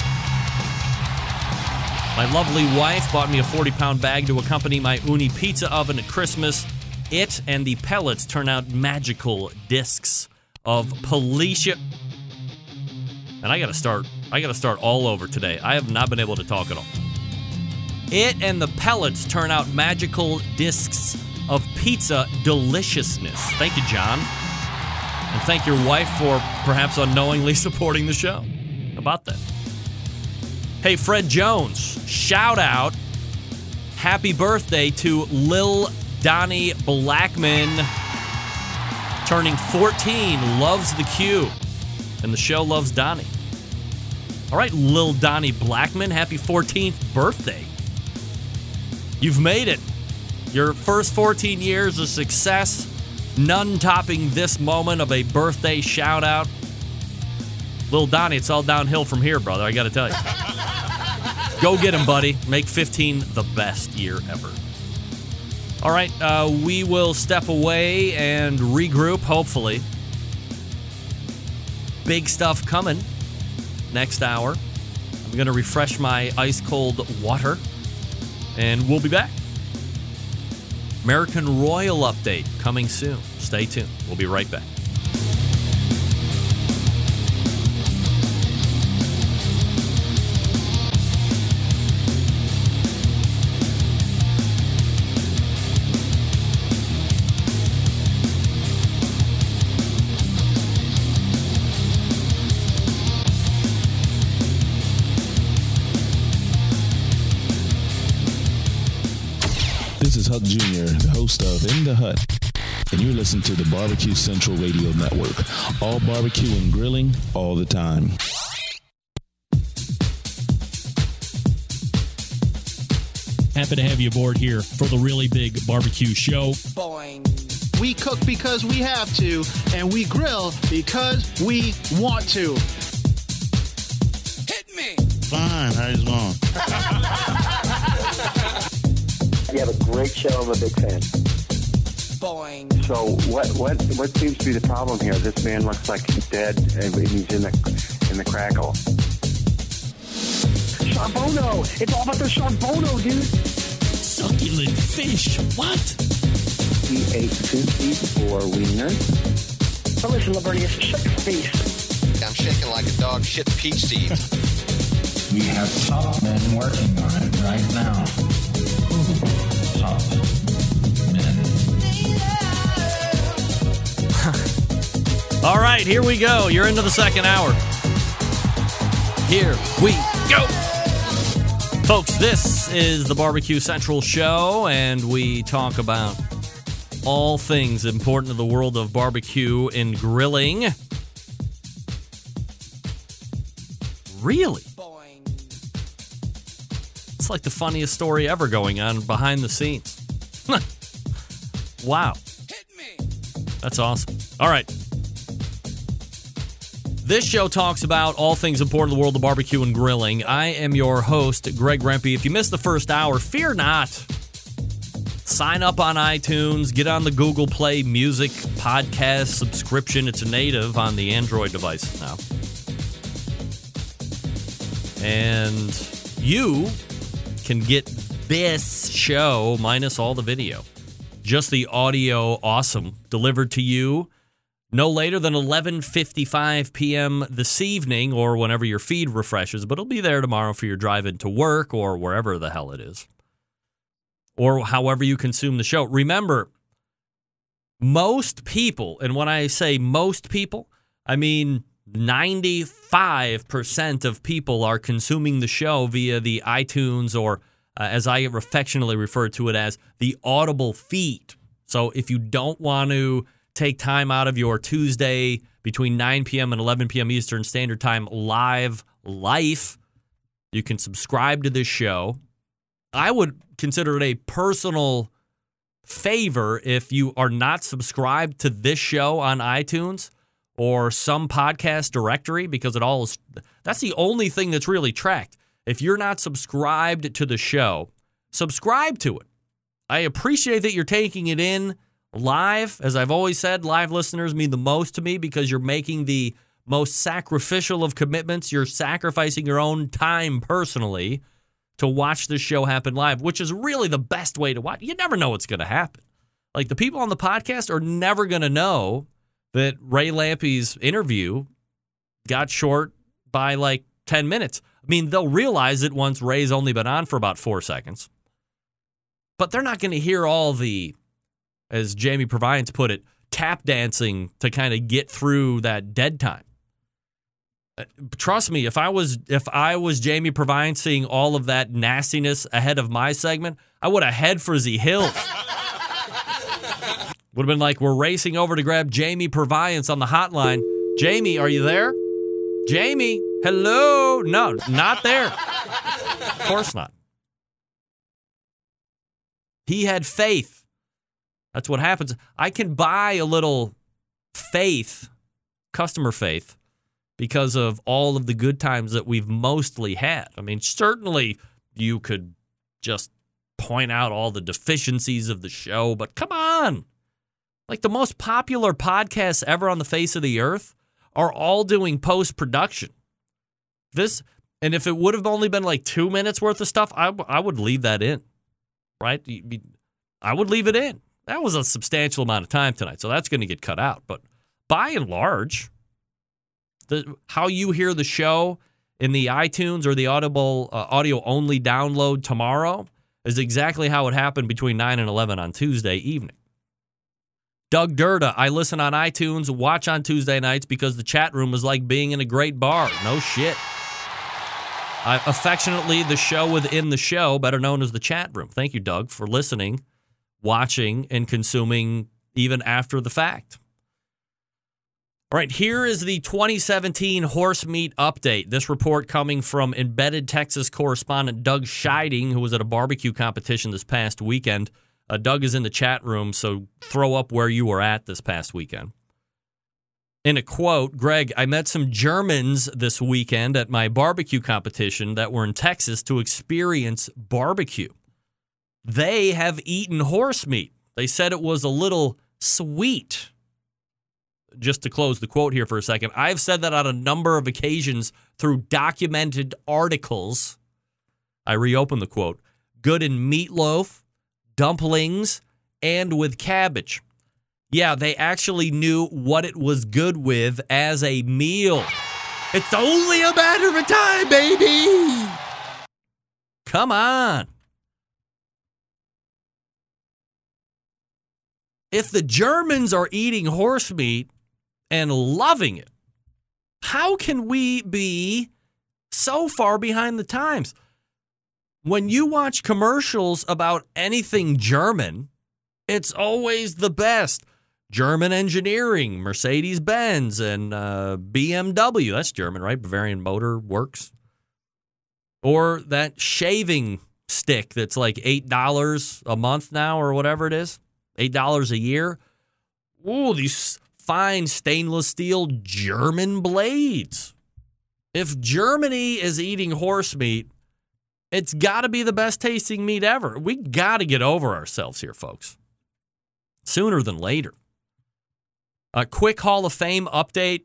My lovely wife bought me a 40 pound bag to accompany my Uuni pizza oven at Christmas. It and the pellets turn out magical discs of Policia. And I gotta start I gotta start all over today. I have not been able to talk at all. It and the pellets turn out magical discs of pizza deliciousness. Thank you, John. And thank your wife for perhaps unknowingly supporting the show. How about that? Hey, Fred Jones, shout out. Happy birthday to Lil Donnie Blackman. Turning 14, loves the Q. And the show loves Donnie. All right, Lil Donnie Blackman, happy 14th birthday. You've made it. Your first 14 years of success, none topping this moment of a birthday shout out. Lil Donnie, it's all downhill from here, brother. I got to tell you. Go get him, buddy. Make 15 the best year ever. All right, uh, we will step away and regroup, hopefully. Big stuff coming next hour. I'm going to refresh my ice cold water, and we'll be back. American Royal update coming soon. Stay tuned. We'll be right back. Of In the Hut, and you're listening to the Barbecue Central Radio Network. All barbecue and grilling all the time. Happy to have you aboard here for the really big barbecue show. Boing. We cook because we have to, and we grill because we want to. Hit me. Fine. How's it going? You have a great show. I'm a big fan. So what what what seems to be the problem here? This man looks like he's dead and he's in the in the crackle. Charbono. It's all about the Charbono, dude. Succulent fish. What? He ate 54 wieners. Now listen, Lavernius, shut your face. I'm shaking like a dog shit peach seeds. We have top men working on it right now. Top All right, here we go. You're into the second hour. Here we go. Folks, this is the Barbecue Central show, and we talk about all things important to the world of barbecue and grilling. Really? It's like the funniest story ever going on behind the scenes. wow. That's awesome. All right. This show talks about all things important in the world of barbecue and grilling. I am your host, Greg Rempe. If you missed the first hour, fear not. Sign up on iTunes, get on the Google Play Music podcast subscription. It's native on the Android device now. And you can get this show minus all the video. Just the audio awesome delivered to you no later than 11:55 p.m. this evening or whenever your feed refreshes, but it'll be there tomorrow for your drive into work or wherever the hell it is. Or however you consume the show. Remember, most people, and when I say most people, I mean 95% of people are consuming the show via the iTunes or uh, as I affectionately refer to it as the Audible feed. So if you don't want to take time out of your Tuesday between 9 p.m. and 11 p.m. Eastern Standard Time live life, you can subscribe to this show. I would consider it a personal favor if you are not subscribed to this show on iTunes or some podcast directory because it all is that's the only thing that's really tracked. If you're not subscribed to the show, subscribe to it. I appreciate that you're taking it in Live, as I've always said, live listeners mean the most to me because you're making the most sacrificial of commitments. You're sacrificing your own time personally to watch this show happen live, which is really the best way to watch. You never know what's going to happen. Like the people on the podcast are never going to know that Ray Lampe's interview got short by like 10 minutes. I mean, they'll realize it once Ray's only been on for about four seconds. But they're not going to hear all the, as Jamie Purviance put it, tap dancing to kind of get through that dead time. Uh, Trust me, if I was if I was Jamie Purviance seeing all of that nastiness ahead of my segment, I would have head for Z Hills. would have been like we're racing over to grab Jamie Purviance on the hotline. Jamie, are you there? Jamie, hello? No, not there. Of course not. He had faith. That's what happens. I can buy a little faith, customer faith, because of all of the good times that we've mostly had. I mean, certainly you could just point out all the deficiencies of the show, but come on. Like the most popular podcasts ever on the face of the earth are all doing post production. This, and if it would have only been like two minutes worth of stuff, I, I would leave that in, right? I would leave it in. That was a substantial amount of time tonight, so that's going to get cut out. But by and large, the how you hear the show in the iTunes or the Audible uh, audio only download tomorrow is exactly how it happened between 9 and 11 on Tuesday evening. Doug Durda, I listen on iTunes, watch on Tuesday nights because the chat room is like being in a great bar. No shit. I, affectionately, the show within the show, better known as the chat room. Thank you, Doug, for listening, watching, and consuming even after the fact. All right, here is the 2017 horse meat update. This report coming from embedded Texas correspondent Doug Scheiding, who was at a barbecue competition this past weekend. Uh, Doug is in the chat room, so throw up where you were at this past weekend. In a quote, Greg, I met some Germans this weekend at my barbecue competition that were in Texas to experience barbecue. They have eaten horse meat. They said it was a little sweet. Just to close the quote here for a second, I've said that on a number of occasions through documented articles. I reopen the quote good in meatloaf, dumplings, and with cabbage. Yeah, they actually knew what it was good with as a meal. It's only a matter of time, baby. Come on. If the Germans are eating horse meat and loving it, how can we be so far behind the times? When you watch commercials about anything German, it's always the best. German engineering, Mercedes Benz, and uh, BMW. That's German, right? Bavarian Motor Works. Or that shaving stick that's like $8 a month now or whatever it is, $8 a year. Ooh, these fine stainless steel German blades. If Germany is eating horse meat, it's got to be the best tasting meat ever. We got to get over ourselves here, folks. Sooner than later. A quick Hall of Fame update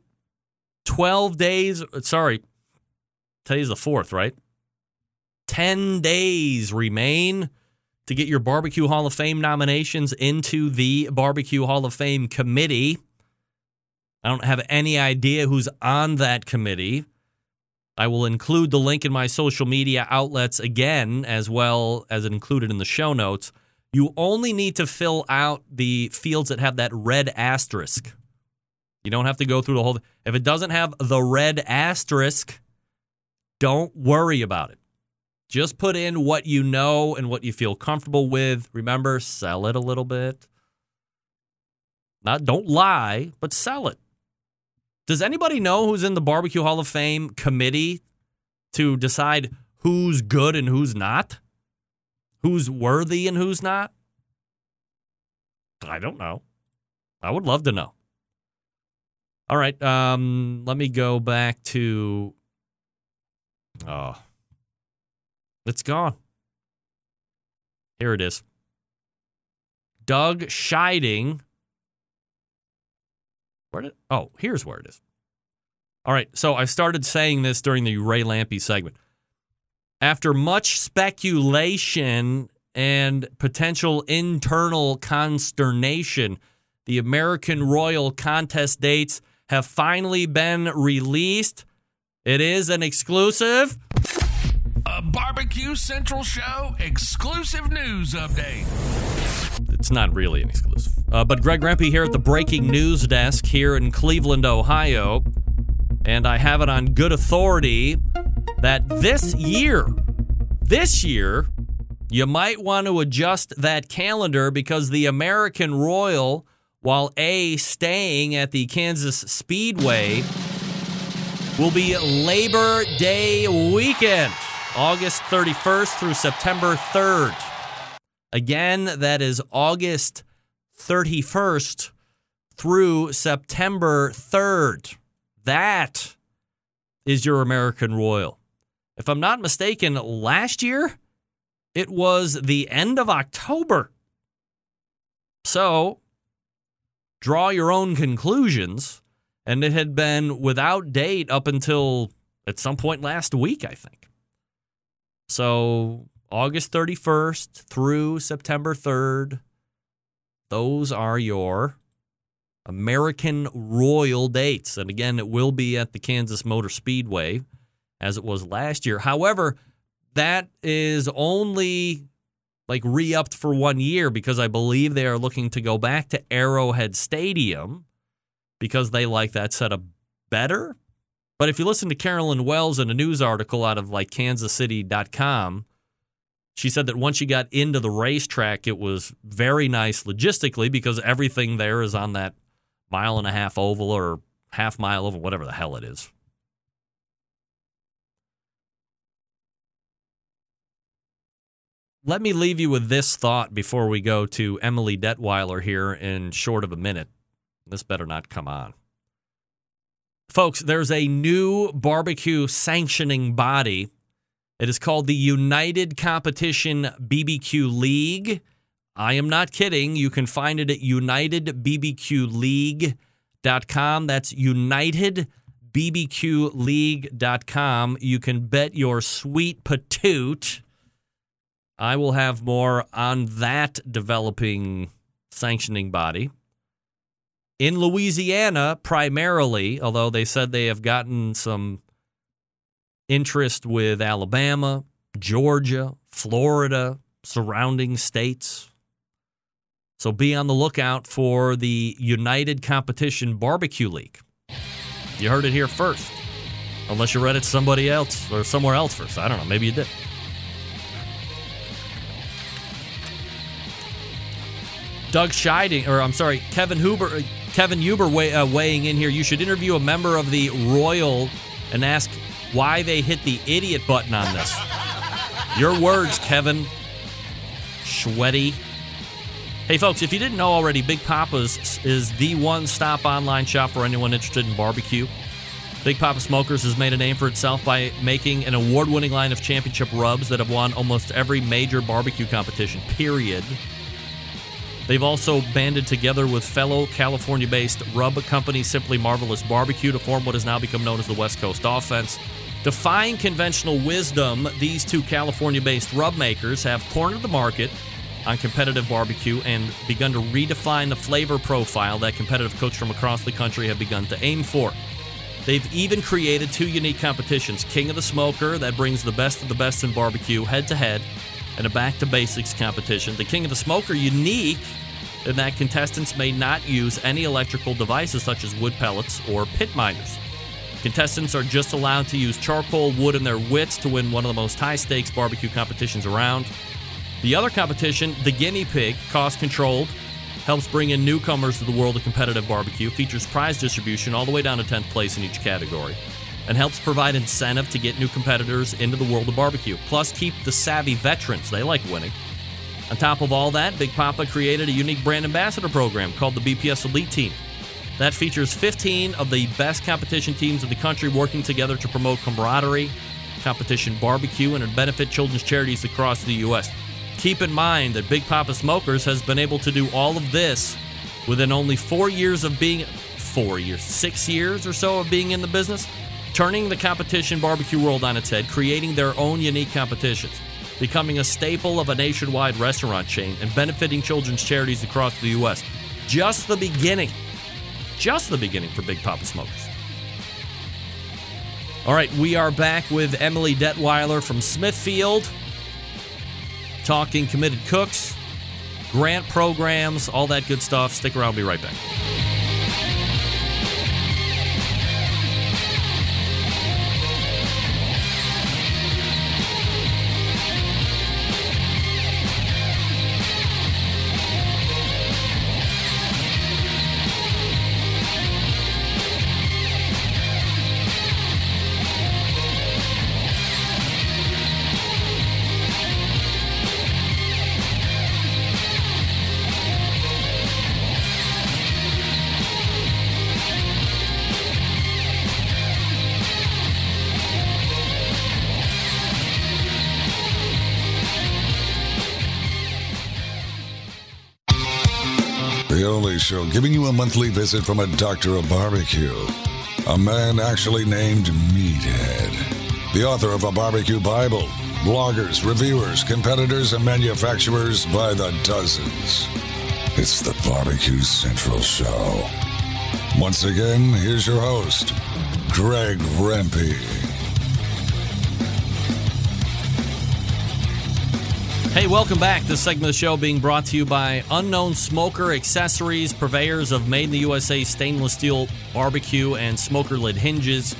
12 days, sorry, today's the 4th, right? 10 days remain to get your Barbecue Hall of Fame nominations into the Barbecue Hall of Fame committee. I don't have any idea who's on that committee. I will include the link in my social media outlets again, as well as included in the show notes. You only need to fill out the fields that have that red asterisk. You don't have to go through the whole. If it doesn't have the red asterisk, don't worry about it. Just put in what you know and what you feel comfortable with. Remember, sell it a little bit. Not don't lie, but sell it. Does anybody know who's in the Barbecue Hall of Fame committee to decide who's good and who's not? Who's worthy and who's not? I don't know. I would love to know. All right, um, let me go back to. Oh, it's gone. Here it is. Doug Scheiding. Where did? Oh, here's where it is. All right. So I started saying this during the Ray Lampe segment. After much speculation and potential internal consternation, the American Royal contest dates have finally been released. It is an exclusive. A Barbecue Central Show exclusive news update. It's not really an exclusive. Uh, but Greg Rempe here at the breaking news desk here in Cleveland, Ohio. And I have it on good authority that this year, this year, you might want to adjust that calendar because the American Royal, while A, staying at the Kansas Speedway, will be Labor Day weekend, August 31st through September 3rd. Again, that is August 31st through September 3rd. That is your American Royal. If I'm not mistaken, last year it was the end of October. So draw your own conclusions. And it had been without date up until at some point last week, I think. So August 31st through September 3rd, those are your American Royal dates. And again, it will be at the Kansas Motor Speedway as it was last year. However, that is only like re upped for one year because I believe they are looking to go back to Arrowhead Stadium because they like that setup better. But if you listen to Carolyn Wells in a news article out of like kansascity.com, she said that once you got into the racetrack, it was very nice logistically because everything there is on that mile and a half oval or half mile oval, whatever the hell it is. Let me leave you with this thought before we go to Emily Detwiler here in short of a minute. This better not come on. Folks, there's a new barbecue sanctioning body. It is called the United Competition BBQ League. I am not kidding. You can find it at unitedbbqleague.com. That's unitedbbqleague.com. You can bet your sweet patoot. I will have more on that developing sanctioning body. In Louisiana, primarily, although they said they have gotten some interest with Alabama, Georgia, Florida, surrounding states. So be on the lookout for the United Competition Barbecue League. You heard it here first. Unless you read it somebody else or somewhere else first. I don't know. Maybe you did. Doug Scheiding, or I'm sorry, Kevin Huber, uh, Kevin Huber weigh, uh, weighing in here. You should interview a member of the Royal and ask why they hit the idiot button on this. Your words, Kevin. Sweaty. Hey, folks, if you didn't know already, Big Papa's is the one stop online shop for anyone interested in barbecue. Big Papa Smokers has made a name for itself by making an award winning line of championship rubs that have won almost every major barbecue competition, period. They've also banded together with fellow California based rub company Simply Marvelous Barbecue to form what has now become known as the West Coast Offense. Defying conventional wisdom, these two California based rub makers have cornered the market on competitive barbecue and begun to redefine the flavor profile that competitive cooks from across the country have begun to aim for. They've even created two unique competitions King of the Smoker, that brings the best of the best in barbecue head to head, and a back to basics competition. The King of the Smoker, unique in that contestants may not use any electrical devices such as wood pellets or pit miners. Contestants are just allowed to use charcoal, wood, and their wits to win one of the most high stakes barbecue competitions around. The other competition, the Guinea Pig, cost controlled, helps bring in newcomers to the world of competitive barbecue, features prize distribution all the way down to 10th place in each category, and helps provide incentive to get new competitors into the world of barbecue. Plus, keep the savvy veterans, they like winning. On top of all that, Big Papa created a unique brand ambassador program called the BPS Elite Team. That features 15 of the best competition teams in the country working together to promote camaraderie, competition barbecue, and benefit children's charities across the U.S. keep in mind that Big Papa Smokers has been able to do all of this within only four years of being, four years, six years or so of being in the business, turning the competition barbecue world on its head, creating their own unique competitions, becoming a staple of a nationwide restaurant chain, and benefiting children's charities across the U.S. Just the beginning. Just the beginning for Big Papa Smokers. All right, we are back with Emily Detwiler from Smithfield, talking committed cooks, grant programs, all that good stuff. Stick around, we'll be right back. Only show giving you a monthly visit from a doctor of barbecue. A man actually named Meathead. The author of a barbecue Bible. Bloggers, reviewers, competitors, and manufacturers by the dozens. It's the Barbecue Central Show. Once again, here's your host, Greg Rempe. Hey, welcome back. This segment of the show being brought to you by Unknown Smoker Accessories, purveyors of made in the USA stainless steel barbecue and smoker lid hinges,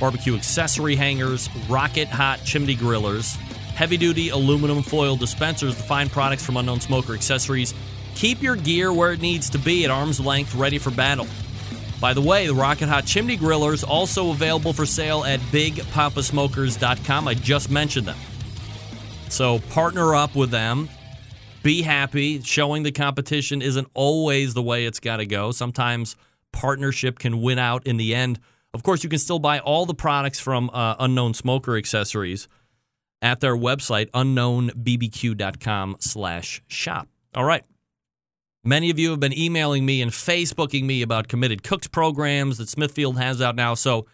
barbecue accessory hangers, rocket hot chimney grillers, heavy duty aluminum foil dispensers, the fine products from Unknown Smoker Accessories. Keep your gear where it needs to be at arm's length, ready for battle. By the way, the Rocket Hot Chimney Grillers also available for sale at BigPapaSmokers.com. I just mentioned them. So partner up with them. Be happy. Showing the competition isn't always the way it's got to go. Sometimes partnership can win out in the end. Of course, you can still buy all the products from uh, Unknown Smoker Accessories at their website, unknownbbq.com slash shop. All right. Many of you have been emailing me and Facebooking me about committed cooks programs that Smithfield has out now. So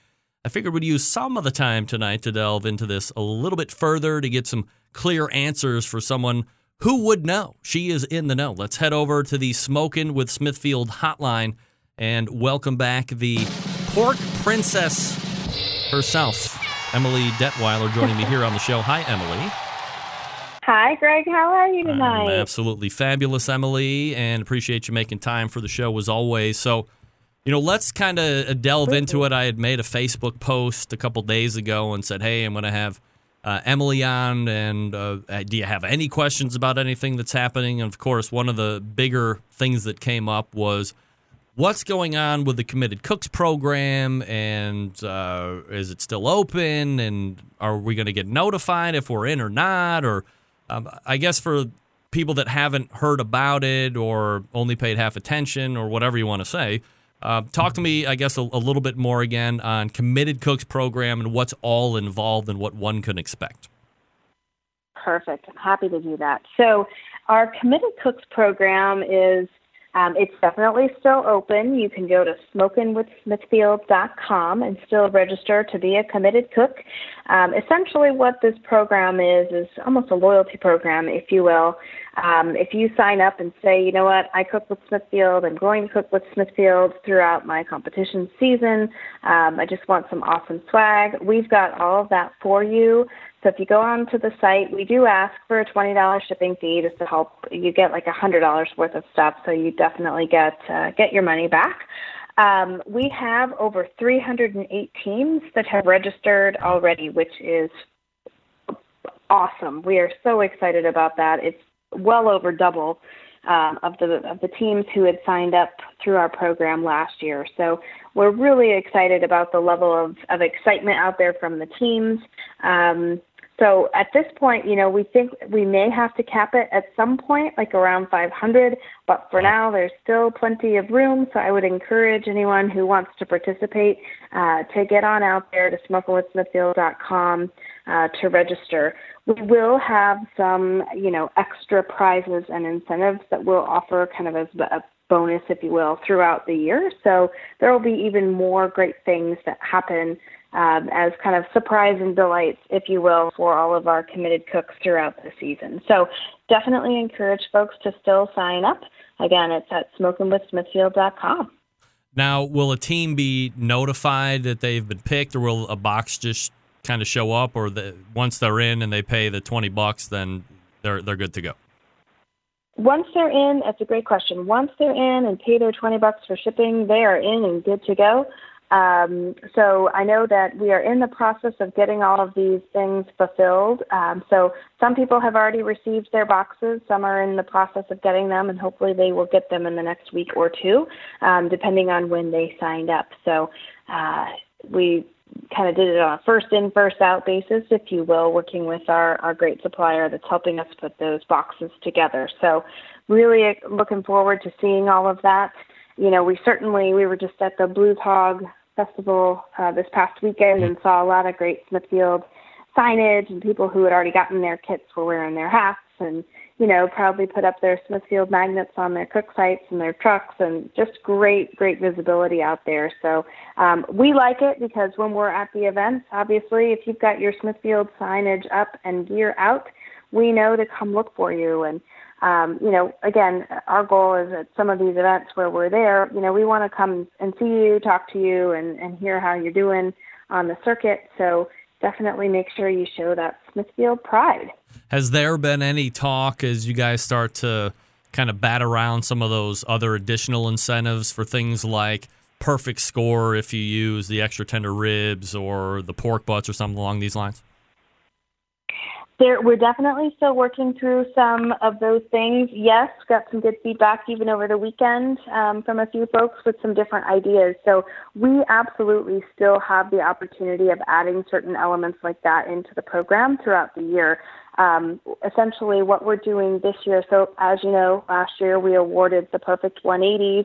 I figured we'd use some of the time tonight to delve into this a little bit further to get some clear answers for someone who would know. She is in the know. Let's head over to the Smokin' with Smithfield hotline and welcome back the pork princess herself, Emily Detwiler, joining me here on the show. Hi, Emily. Hi, Greg. How are you tonight? I'm absolutely fabulous, Emily, and appreciate you making time for the show as always. So, you know, let's kind of delve into it. I had made a Facebook post a couple days ago and said, hey, I'm going to have uh, Emily on, and uh, do you have any questions about anything that's happening? And of course, one of the bigger things that came up was what's going on with the Committed Cooks program, and uh, is it still open? And are we going to get notified if we're in or not? Or um, I guess for people that haven't heard about it or only paid half attention or whatever you want to say, uh, talk to me, I guess, a, a, little bit more again on Committed Cooks program and what's all involved and what one can expect. Perfect. I'm happy to do that. So, our Committed Cooks program is um, it's definitely still open. You can go to smokinwithsmithfield.com and still register to be a committed cook. Um, essentially, what this program is is almost a loyalty program, if you will. Um, if you sign up and say, you know what, I cook with Smithfield, I'm going to cook with Smithfield throughout my competition season, um, I just want some awesome swag, we've got all of that for you. So if you go onto the site, we do ask for a $20 shipping fee just to help you get like a $100 worth of stuff. So you definitely get uh, get your money back. Um, we have over 308 teams that have registered already, which is awesome. We are so excited about that. It's well over double um, of the of the teams who had signed up through our program last year. So we're really excited about the level of, of excitement out there from the teams. Um, so at this point, you know, we think we may have to cap it at some point, like around 500. But for now, there's still plenty of room. So I would encourage anyone who wants to participate uh, to get on out there to smokinwithsmithfield.com uh, to register. We will have some, you know, extra prizes and incentives that we'll offer kind of as a bonus, if you will, throughout the year. So there will be even more great things that happen um, as kind of surprise and delights, if you will, for all of our committed cooks throughout the season. So definitely encourage folks to still sign up. Again, it's at smokingwithsmithfield.com. Now, will a team be notified that they've been picked, or will a box just kind of show up, or the, once they're in and they pay the twenty bucks, then they're they're good to go? Once they're in, that's a great question. Once they're in and pay their twenty bucks for shipping, they are in and good to go. Um, so I know that we are in the process of getting all of these things fulfilled. Um, so some people have already received their boxes. Some are in the process of getting them, and hopefully they will get them in the next week or two, um, depending on when they signed up. So uh, we kind of did it on a first in, first out basis, if you will, working with our, our great supplier that's helping us put those boxes together. So really looking forward to seeing all of that you know, we certainly we were just at the Blues Hog Festival uh, this past weekend and saw a lot of great Smithfield signage and people who had already gotten their kits were wearing their hats and you know proudly put up their Smithfield magnets on their cook sites and their trucks and just great great visibility out there. So um, we like it because when we're at the events, obviously if you've got your Smithfield signage up and gear out, we know to come look for you and um, you know, again, our goal is at some of these events where we're there, you know, we want to come and see you, talk to you, and, and hear how you're doing on the circuit. So definitely make sure you show that Smithfield pride. Has there been any talk as you guys start to kind of bat around some of those other additional incentives for things like perfect score if you use the extra tender ribs or the pork butts or something along these lines? There, we're definitely still working through some of those things. Yes, got some good feedback even over the weekend um, from a few folks with some different ideas. So we absolutely still have the opportunity of adding certain elements like that into the program throughout the year. Um, essentially, what we're doing this year. So as you know, last year we awarded the Perfect 180s.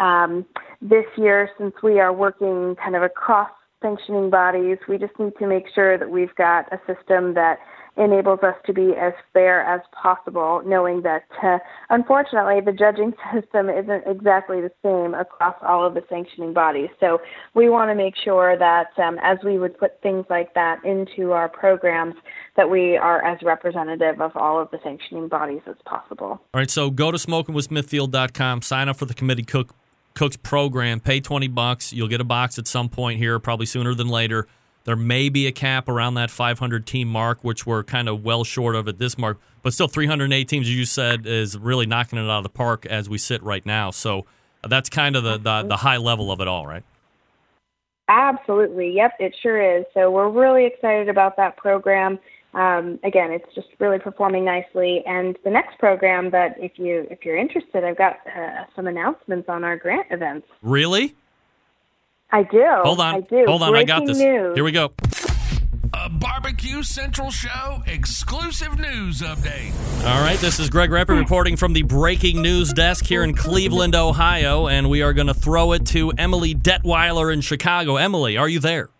Um, this year, since we are working kind of across sanctioning bodies, we just need to make sure that we've got a system that enables us to be as fair as possible, knowing that uh, unfortunately the judging system isn't exactly the same across all of the sanctioning bodies. So we want to make sure that um, as we would put things like that into our programs, that we are as representative of all of the sanctioning bodies as possible. All right, so go to smokingwithsmithfield.com, sign up for the committee cook cooks program, pay 20 bucks, you'll get a box at some point here, probably sooner than later there may be a cap around that 500 team mark, which we're kind of well short of at this mark, but still 308 teams, as you said, is really knocking it out of the park as we sit right now. So that's kind of the, the, the high level of it all, right? Absolutely. Yep, it sure is. So we're really excited about that program. Um, again, it's just really performing nicely. And the next program that, if you if you're interested, I've got uh, some announcements on our grant events. Really? I do. Hold on. I do. Hold on. Breaking I got this. News. Here we go. A Barbecue Central Show exclusive news update. All right, this is Greg Rempe reporting from the breaking news desk here in Cleveland, Ohio, and we are going to throw it to Emily Detwiler in Chicago. Emily, are you there?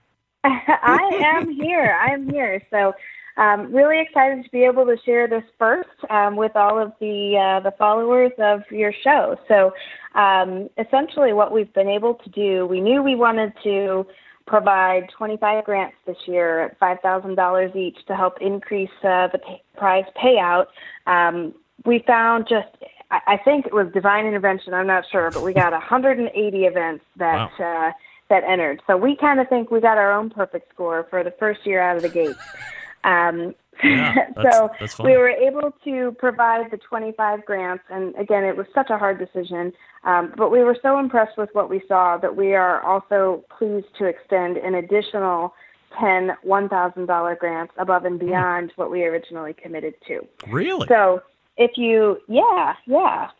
I am here. I am here. So, um, really excited to be able to share this first um, with all of the uh, the followers of your show. So, um, essentially, what we've been able to do, we knew we wanted to provide 25 grants this year at $5,000 each to help increase uh, the pay- prize payout. Um, we found just, I think it was divine intervention. I'm not sure, but we got 180 events that. Wow. Uh, that entered. So we kind of think we got our own perfect score for the first year out of the gate. Um, yeah, that's, so that's we were able to provide the 25 grants, and again, it was such a hard decision, um, but we were so impressed with what we saw that we are also pleased to extend an additional 10 $1,000 grants above and Hmm. beyond what we originally committed to. Really? So if you, yeah, yeah.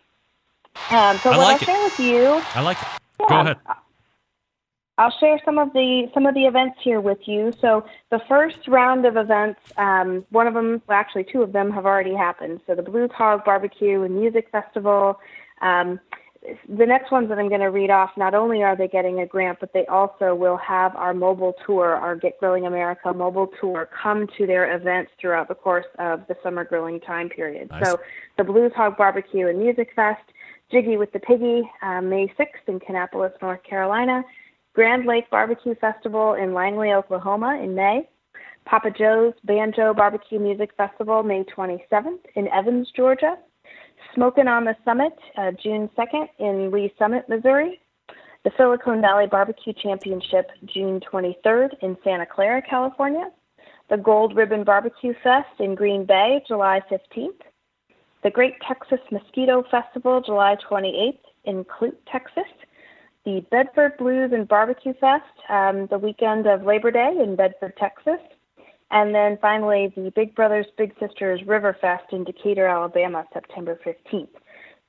Um, so I what like I'll it. share with you I like it. Go ahead. I'll share some of the some of the events here with you. So the first round of events, um, one of them, well, actually two of them, have already happened. So the Blues Hog Barbecue and Music Festival. Um, the next ones that I'm going to read off, not only are they getting a grant, but they also will have our mobile tour, our Get Grilling America mobile tour, come to their events throughout the course of the summer grilling time period. Nice. So the Blues Hog Barbecue and Music Fest, Jiggy with the Piggy, uh, May 6th in Kannapolis, North Carolina, Grand Lake Barbecue Festival in Langley, Oklahoma in May, Papa Joe's Banjo Barbecue Music Festival May 27th in Evans, Georgia, Smokin' on the Summit, uh, June 2nd in Lee Summit, Missouri. The Silicon Valley Barbecue Championship, June 23rd in Santa Clara, California. The Gold Ribbon Barbecue Fest in Green Bay, July 15th. The Great Texas Mosquito Festival, July 28th in Clute, Texas. The Bedford Blues and Barbecue Fest, um, the weekend of Labor Day in Bedford, Texas. And then finally, the Big Brothers Big Sisters River Fest in Decatur, Alabama, September 15th.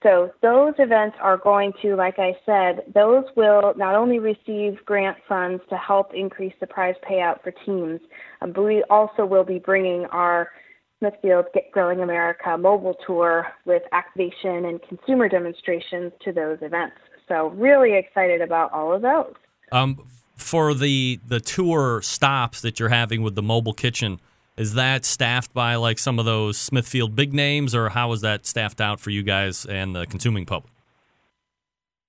So those events are going to, like I said, those will not only receive grant funds to help increase the prize payout for teams, um, but we also will be bringing our Smithfield Get Grilling America mobile tour with activation and consumer demonstrations to those events. So really excited about all of those. Um, for the the tour stops that you're having with the mobile kitchen, is that staffed by like some of those Smithfield big names, or how is that staffed out for you guys and the consuming public?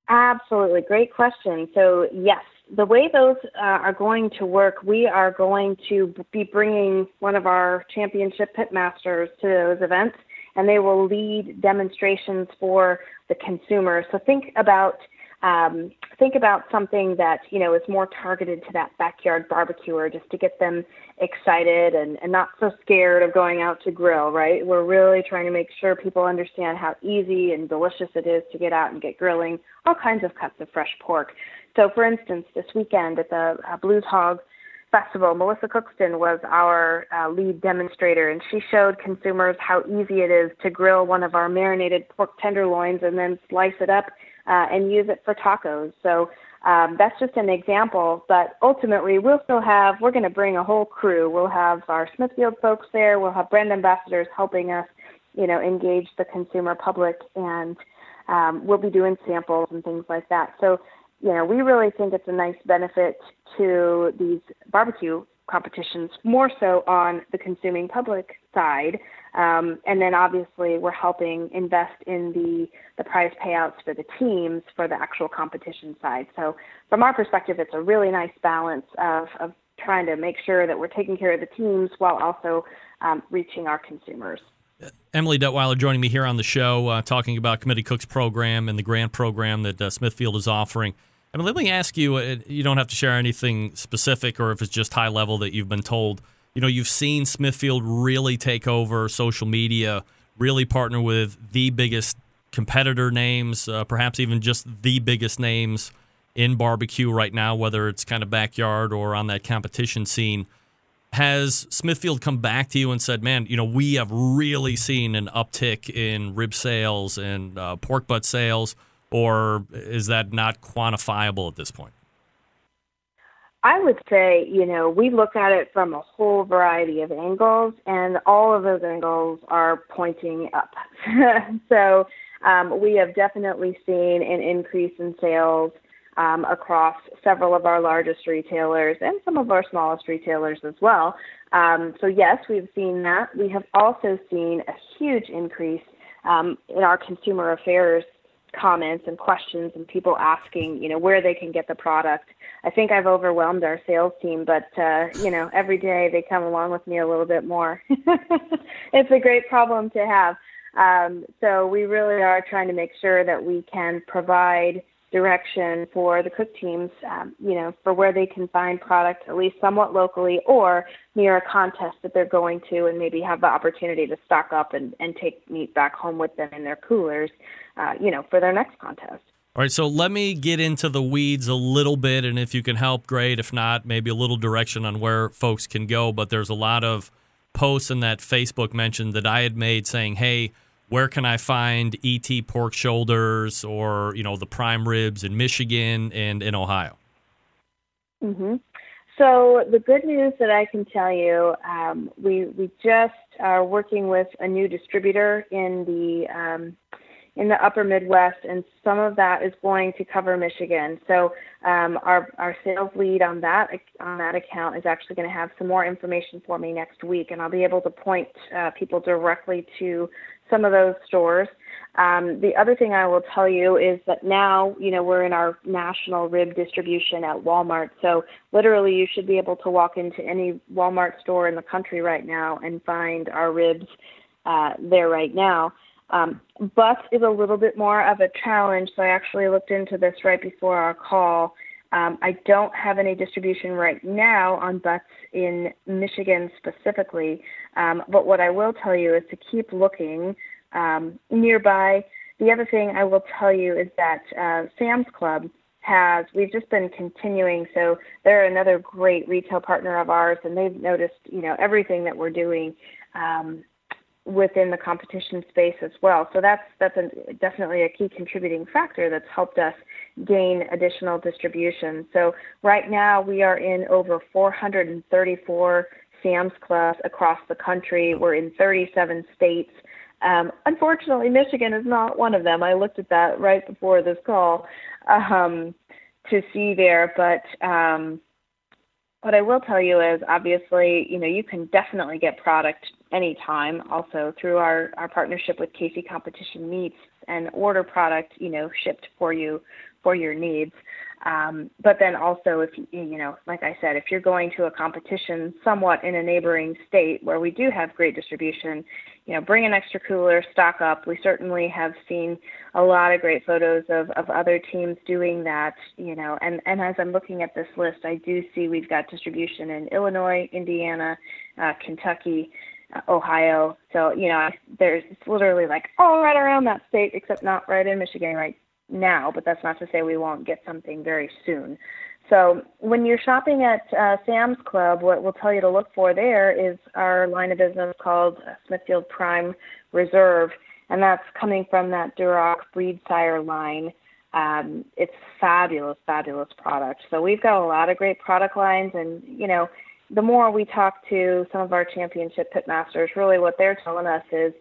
Absolutely. Great question. So, yes, the way those uh, are going to work, we are going to be bringing one of our championship pitmasters to those events, and they will lead demonstrations for the consumer. So, think about um, think about something that you know is more targeted to that backyard barbecuer, just to get them excited and, and not so scared of going out to grill. Right? We're really trying to make sure people understand how easy and delicious it is to get out and get grilling all kinds of cuts of fresh pork. So, for instance, this weekend at the uh, Blues Hog Festival, Melissa Cookston was our uh, lead demonstrator, and she showed consumers how easy it is to grill one of our marinated pork tenderloins and then slice it up uh, and use it for tacos. So um, that's just an example, but ultimately we'll still have, we're going to bring a whole crew. We'll have our Smithfield folks there, we'll have brand ambassadors helping us, you know, engage the consumer public, and um, we'll be doing samples and things like that. So, you know, we really think it's a nice benefit to these barbecue competitions, more so on the consuming public side. Um, and then obviously we're helping invest in the, the prize payouts for the teams for the actual competition side. So from our perspective, it's a really nice balance of, of trying to make sure that we're taking care of the teams while also um, reaching our consumers. Emily Detwiler joining me here on the show, uh, talking about Committee Cooks program and the grant program that uh, Smithfield is offering. I mean, let me ask you. uh, You don't have to share anything specific, or if it's just high level that you've been told. You know, you've seen Smithfield really take over social media, really partner with the biggest competitor names, uh, perhaps even just the biggest names in barbecue right now, whether it's kind of backyard or on that competition scene. Has Smithfield come back to you and said, "Man, you know, we have really seen an uptick in rib sales and uh, pork butt sales," or is that not quantifiable at this point? I would say, you know, we look at it from a whole variety of angles, and all of those angles are pointing up. so um, we have definitely seen an increase in sales um, across several of our largest retailers and some of our smallest retailers as well. Um, so, yes, we've seen that. We have also seen a huge increase um, in our consumer affairs comments and questions and people asking, you know, where they can get the product. I think I've overwhelmed our sales team, but uh, you know, every day they come along with me a little bit more. it's a great problem to have. Um, so we really are trying to make sure that we can provide direction for the cook teams, um, you know, for where they can find product at least somewhat locally or near a contest that they're going to and maybe have the opportunity to stock up and, and take meat back home with them in their coolers, uh, you know, for their next contest. All right, so let me get into the weeds a little bit, and if you can help, great. If not, maybe a little direction on where folks can go. But there's a lot of posts in that Facebook mention that I had made saying, hey, where can I find ET pork shoulders or, you know, the prime ribs in Michigan and in Ohio? Mm-hmm. So the good news that I can tell you, um, we we just are working with a new distributor in the um, in the upper Midwest, and some of that is going to cover Michigan. So um, our our sales lead on that on that account is actually going to have some more information for me next week, and I'll be able to point uh, people directly to some of those stores. Um, the other thing I will tell you is that now, you know, we're in our national rib distribution at Walmart. So literally, you should be able to walk into any Walmart store in the country right now and find our ribs uh, there right now. Um, butts is a little bit more of a challenge. So I actually looked into this right before our call. Um, I don't have any distribution right now on butts in Michigan specifically, um, but what I will tell you is to keep looking um, nearby. The other thing I will tell you is that uh, Sam's Club has, we've just been continuing. So they're another great retail partner of ours, and they've noticed, you know, everything that we're doing. Um, within the competition space as well. So that's that's a, definitely a key contributing factor that's helped us gain additional distribution. So right now we are in over 434 Sam's Clubs across the country. We're in 37 states. Um, unfortunately, Michigan is not one of them. I looked at that right before this call um, to see there, but um, what I will tell you is obviously, you know, you can definitely get product anytime also through our, our partnership with KC Competition Meats and order product, you know, shipped for you for your needs. Um, but then also, if you, know, like I said, if you're going to a competition somewhat in a neighboring state where we do have great distribution, you know, bring an extra cooler, stock up. We certainly have seen a lot of great photos of, of other teams doing that, you know, and, and as I'm looking at this list, I do see we've got distribution in Illinois, Indiana, uh, Kentucky, Ohio. So, you know, there's it's literally like all right around that state, except not right in Michigan right now, but that's not to say we won't get something very soon. So when you're shopping at uh, Sam's Club, what we'll tell you to look for there is our line of business called Smithfield Prime Reserve, and that's coming from that Duroc breed sire line. Um, it's fabulous, fabulous product. So we've got a lot of great product lines, and you know, the more we talk to some of our championship pitmasters, really what they're telling us is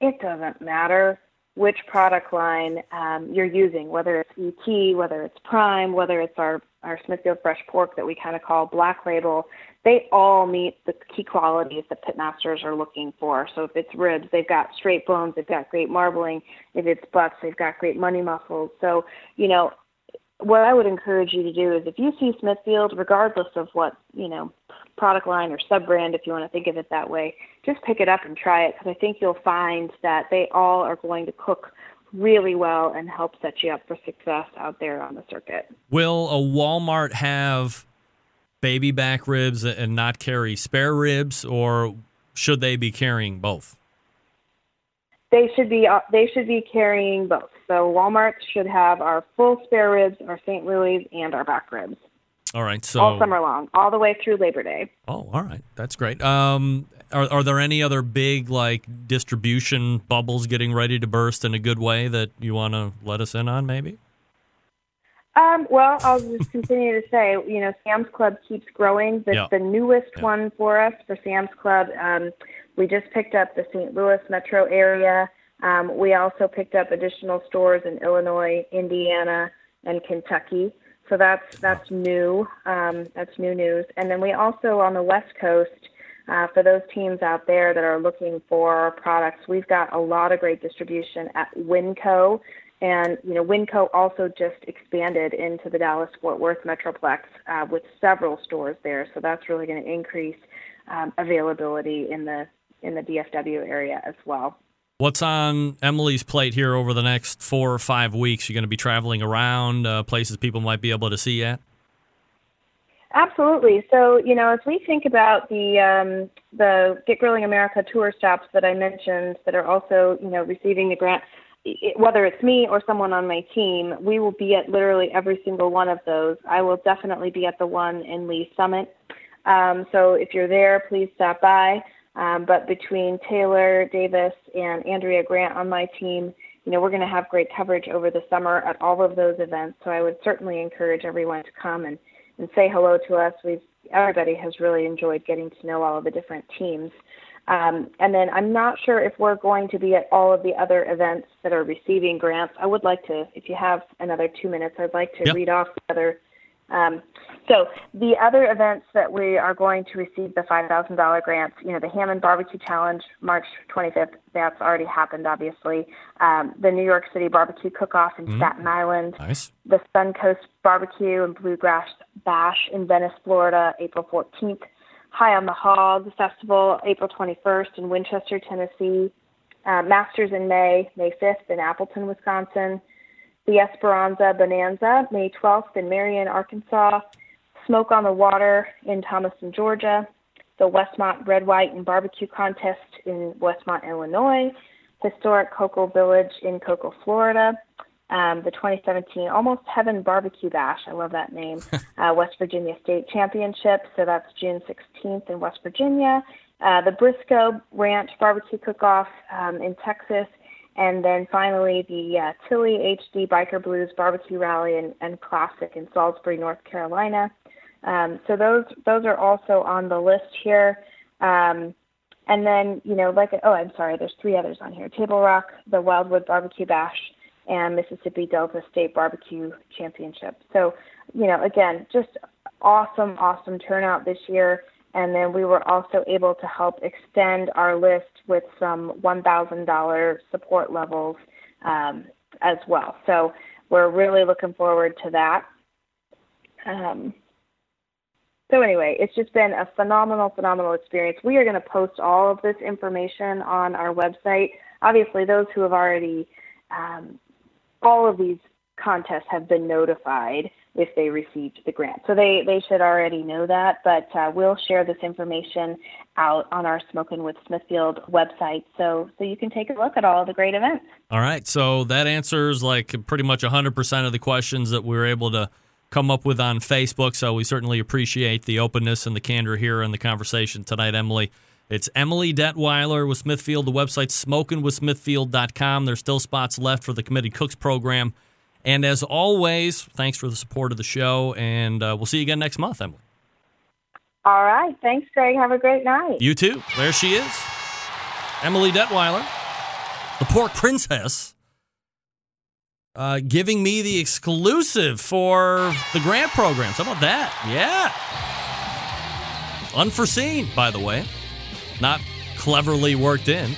it doesn't matter which product line um, you're using, whether it's ET, whether it's Prime, whether it's our, our Smithfield Fresh Pork that we kind of call Black Label, they all meet the key qualities that pitmasters are looking for. So if it's ribs, they've got straight bones, they've got great marbling. If it's butts, they've got great money muscles. So, you know, what I would encourage you to do is if you see Smithfield, regardless of what, you know, product line or sub brand, if you want to think of it that way, just pick it up and try it because I think you'll find that they all are going to cook really well and help set you up for success out there on the circuit. Will a Walmart have baby back ribs and not carry spare ribs, or should they be carrying both? They should be uh, they should be carrying both. So Walmart should have our full spare ribs, our St. Louis, and our back ribs. All right. So all summer long, all the way through Labor Day. Oh, all right. That's great. Um, are, are there any other big like distribution bubbles getting ready to burst in a good way that you want to let us in on, maybe? Um, well, I'll just continue to say, you know, Sam's Club keeps growing. Yeah. the newest yeah. one for us for Sam's Club. Um, we just picked up the St. Louis metro area. Um, we also picked up additional stores in Illinois, Indiana, and Kentucky. So that's that's new. Um, that's new news. And then we also on the West Coast, uh, for those teams out there that are looking for products, we've got a lot of great distribution at Winco. And you know, Winco also just expanded into the Dallas Fort Worth Metroplex uh, with several stores there. So that's really going to increase um, availability in the in the DFW area as well. What's on Emily's plate here over the next four or five weeks? You're going to be traveling around uh, places people might be able to see at. Absolutely. So, you know, as we think about the um, the Get Grilling America tour stops that I mentioned that are also, you know, receiving the grant, it, whether it's me or someone on my team, we will be at literally every single one of those. I will definitely be at the one in Lee Summit. Um, so if you're there, please stop by. Um, but between Taylor Davis and Andrea Grant on my team, you know, we're going to have great coverage over the summer at all of those events. So I would certainly encourage everyone to come and, and say hello to us. We've everybody has really enjoyed getting to know all of the different teams. Um, and then I'm not sure if we're going to be at all of the other events that are receiving grants. I would like to, if you have another two minutes, I'd like to Yep. read off the other. Um, so the other events that we are going to receive the $5,000 grants, you know, the Hammond Barbecue Challenge, March 25th, that's already happened, obviously. Um, the New York City Barbecue Cook-Off in Mhm. Staten Island Nice. the Suncoast Barbecue and Bluegrass Bash in Venice, Florida, April 14th. High on the Hog Festival, April 21st in Winchester, Tennessee. Uh, Masters in May, May 5th in Appleton, Wisconsin. The Esperanza Bonanza, May 12th in Marion, Arkansas. Smoke on the Water in Thomaston, Georgia. The Westmont Red, White, and Barbecue Contest in Westmont, Illinois. Historic Cocoa Village in Cocoa, Florida um, the 2017 Almost Heaven Barbecue Bash. I love that name. uh, West Virginia State Championship. So that's June 16th in West Virginia. Uh, the Briscoe Ranch Barbecue Cook-Off um, in Texas. And then finally the uh, Tilly HD Biker Blues Barbecue Rally and, and Classic in Salisbury, North Carolina. Um, so those those are also on the list here. Um, and then, you know, like, oh, I'm sorry, there's three others on here Table Rock, the Wildwood Barbecue Bash, and Mississippi Delta State Barbecue Championship. So, you know, again, just awesome, awesome turnout this year. And then we were also able to help extend our list with some $1,000 support levels um, as well. So we're really looking forward to that. Um, so anyway, it's just been a phenomenal, phenomenal experience. We are going to post all of this information on our website. Obviously, those who have already, um, all of these contests have been notified if they received the grant. So they, they should already know that, but uh, we'll share this information out on our Smoking with Smithfield website so, so you can take a look at all the great events. All right. So that answers like pretty much 100% of the questions that we were able to come up with on Facebook. So we certainly appreciate the openness and the candor here in the conversation tonight, Emily. It's Emily Detwiler with Smithfield. The website's smokingwithsmithfield.com. There's still spots left for the Committed Cooks program. And as always, thanks for the support of the show. And uh, we'll see you again next month, Emily. All right. Thanks, Greg. Have a great night. You too. There she is. Emily Detwiler, the pork princess, uh, giving me the exclusive for the grant programs. How about that? Yeah. Unforeseen, by the way. Not cleverly worked in.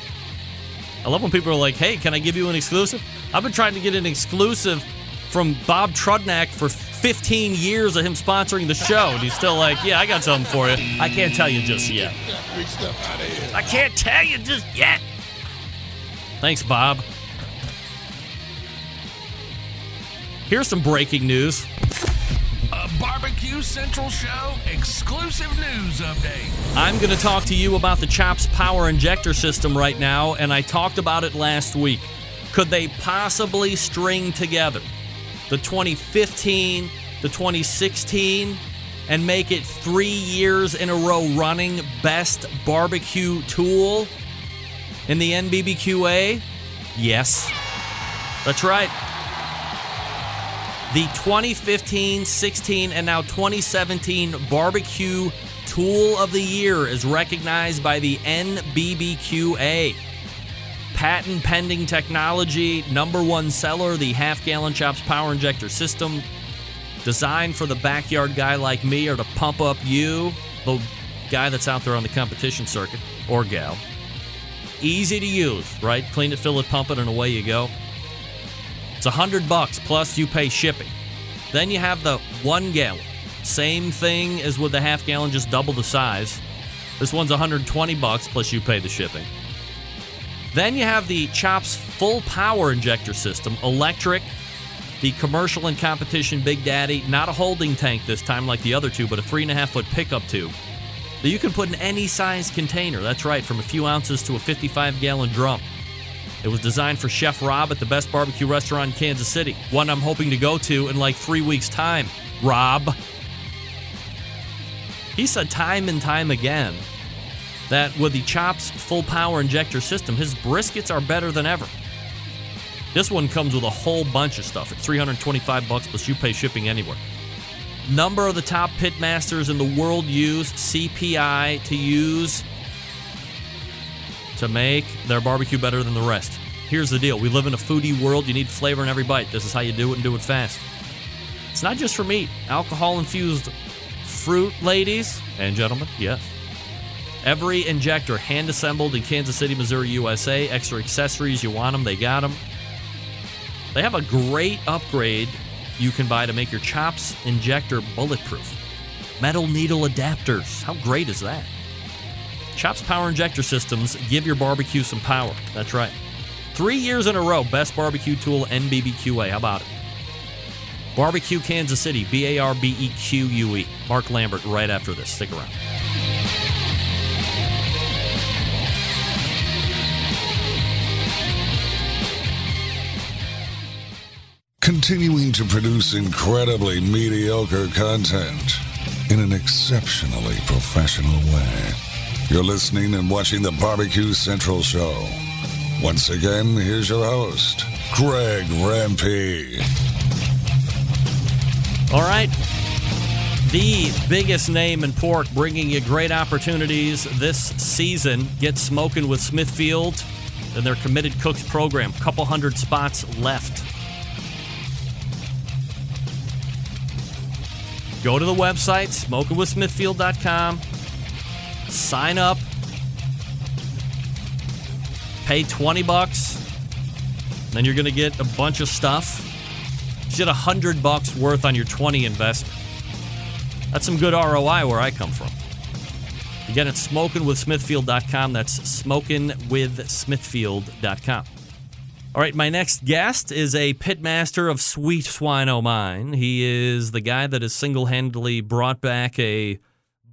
I love when people are like, hey, can I give you an exclusive? I've been trying to get an exclusive from Bob Trudnak for 15 years of him sponsoring the show. And he's still like, yeah, I got something for you. I can't tell you just yet. I can't tell you just yet. Thanks, Bob. Here's some breaking news. A Barbecue Central Show exclusive news update. I'm going to talk to you about the CHOPS power injector system right now, and I talked about it last week. Could they possibly string together the 2015, the 2016, and make it three years in a row running best barbecue tool in the NBBQA? Yes. That's right. The 2015, 16, and now 2017 Barbecue Tool of the Year is recognized by the NBBQA. Patent pending technology, number one seller, the half gallon chops power injector system, designed for the backyard guy like me or to pump up you, the guy that's out there on the competition circuit, or gal. Easy to use, right? Clean it, fill it, pump it, and away you go. It's a hundred bucks plus you pay shipping. Then you have the one gallon. Same thing as with the half gallon, just double the size. This one's 120 bucks plus you pay the shipping. Then you have the Chops full power injector system, electric, the commercial and competition Big Daddy, not a holding tank this time like the other two, but a three and a half foot pickup tube that you can put in any size container. That's right, from a few ounces to a 55 gallon drum. It was designed for Chef Rob at the best barbecue restaurant in Kansas City, one I'm hoping to go to in like three weeks' time. Rob. He said time and time again that with the Chops full power injector system, his briskets are better than ever. This one comes with a whole bunch of stuff. It's 325 bucks plus you pay shipping anywhere. Number of the top pitmasters in the world use CPI to use to make their barbecue better than the rest. Here's the deal we live in a foodie world. You need flavor in every bite. This is how you do it and do it fast. It's not just for meat, alcohol infused fruit, ladies and gentlemen. Yes. Every injector hand assembled in Kansas City, Missouri, USA. Extra accessories, you want them, they got them. They have a great upgrade you can buy to make your chops injector bulletproof. Metal needle adapters. How great is that? Chops Power Injector Systems give your barbecue some power. That's right. Three years in a row, best barbecue tool NBBQA. How about it? Barbecue Kansas City, B A R B E Q U E. Mark Lambert right after this. Stick around. Continuing to produce incredibly mediocre content in an exceptionally professional way. You're listening and watching the Barbecue Central Show. Once again, here's your host, Greg Rempe. All right. The biggest name in pork bringing you great opportunities this season. Get smoking with Smithfield and their Committed Cooks program. Couple hundred spots left. Go to the website, smokingwithsmithfield.com. Sign up. Pay 20 bucks. Then you're going to get a bunch of stuff. You get 100 bucks worth on your 20 investment. That's some good ROI where I come from. Again, it's smokingwithsmithfield.com. That's smokingwithsmithfield.com. All right, my next guest is a pitmaster of Sweet Swine O' Mine. He is the guy that has single handedly brought back a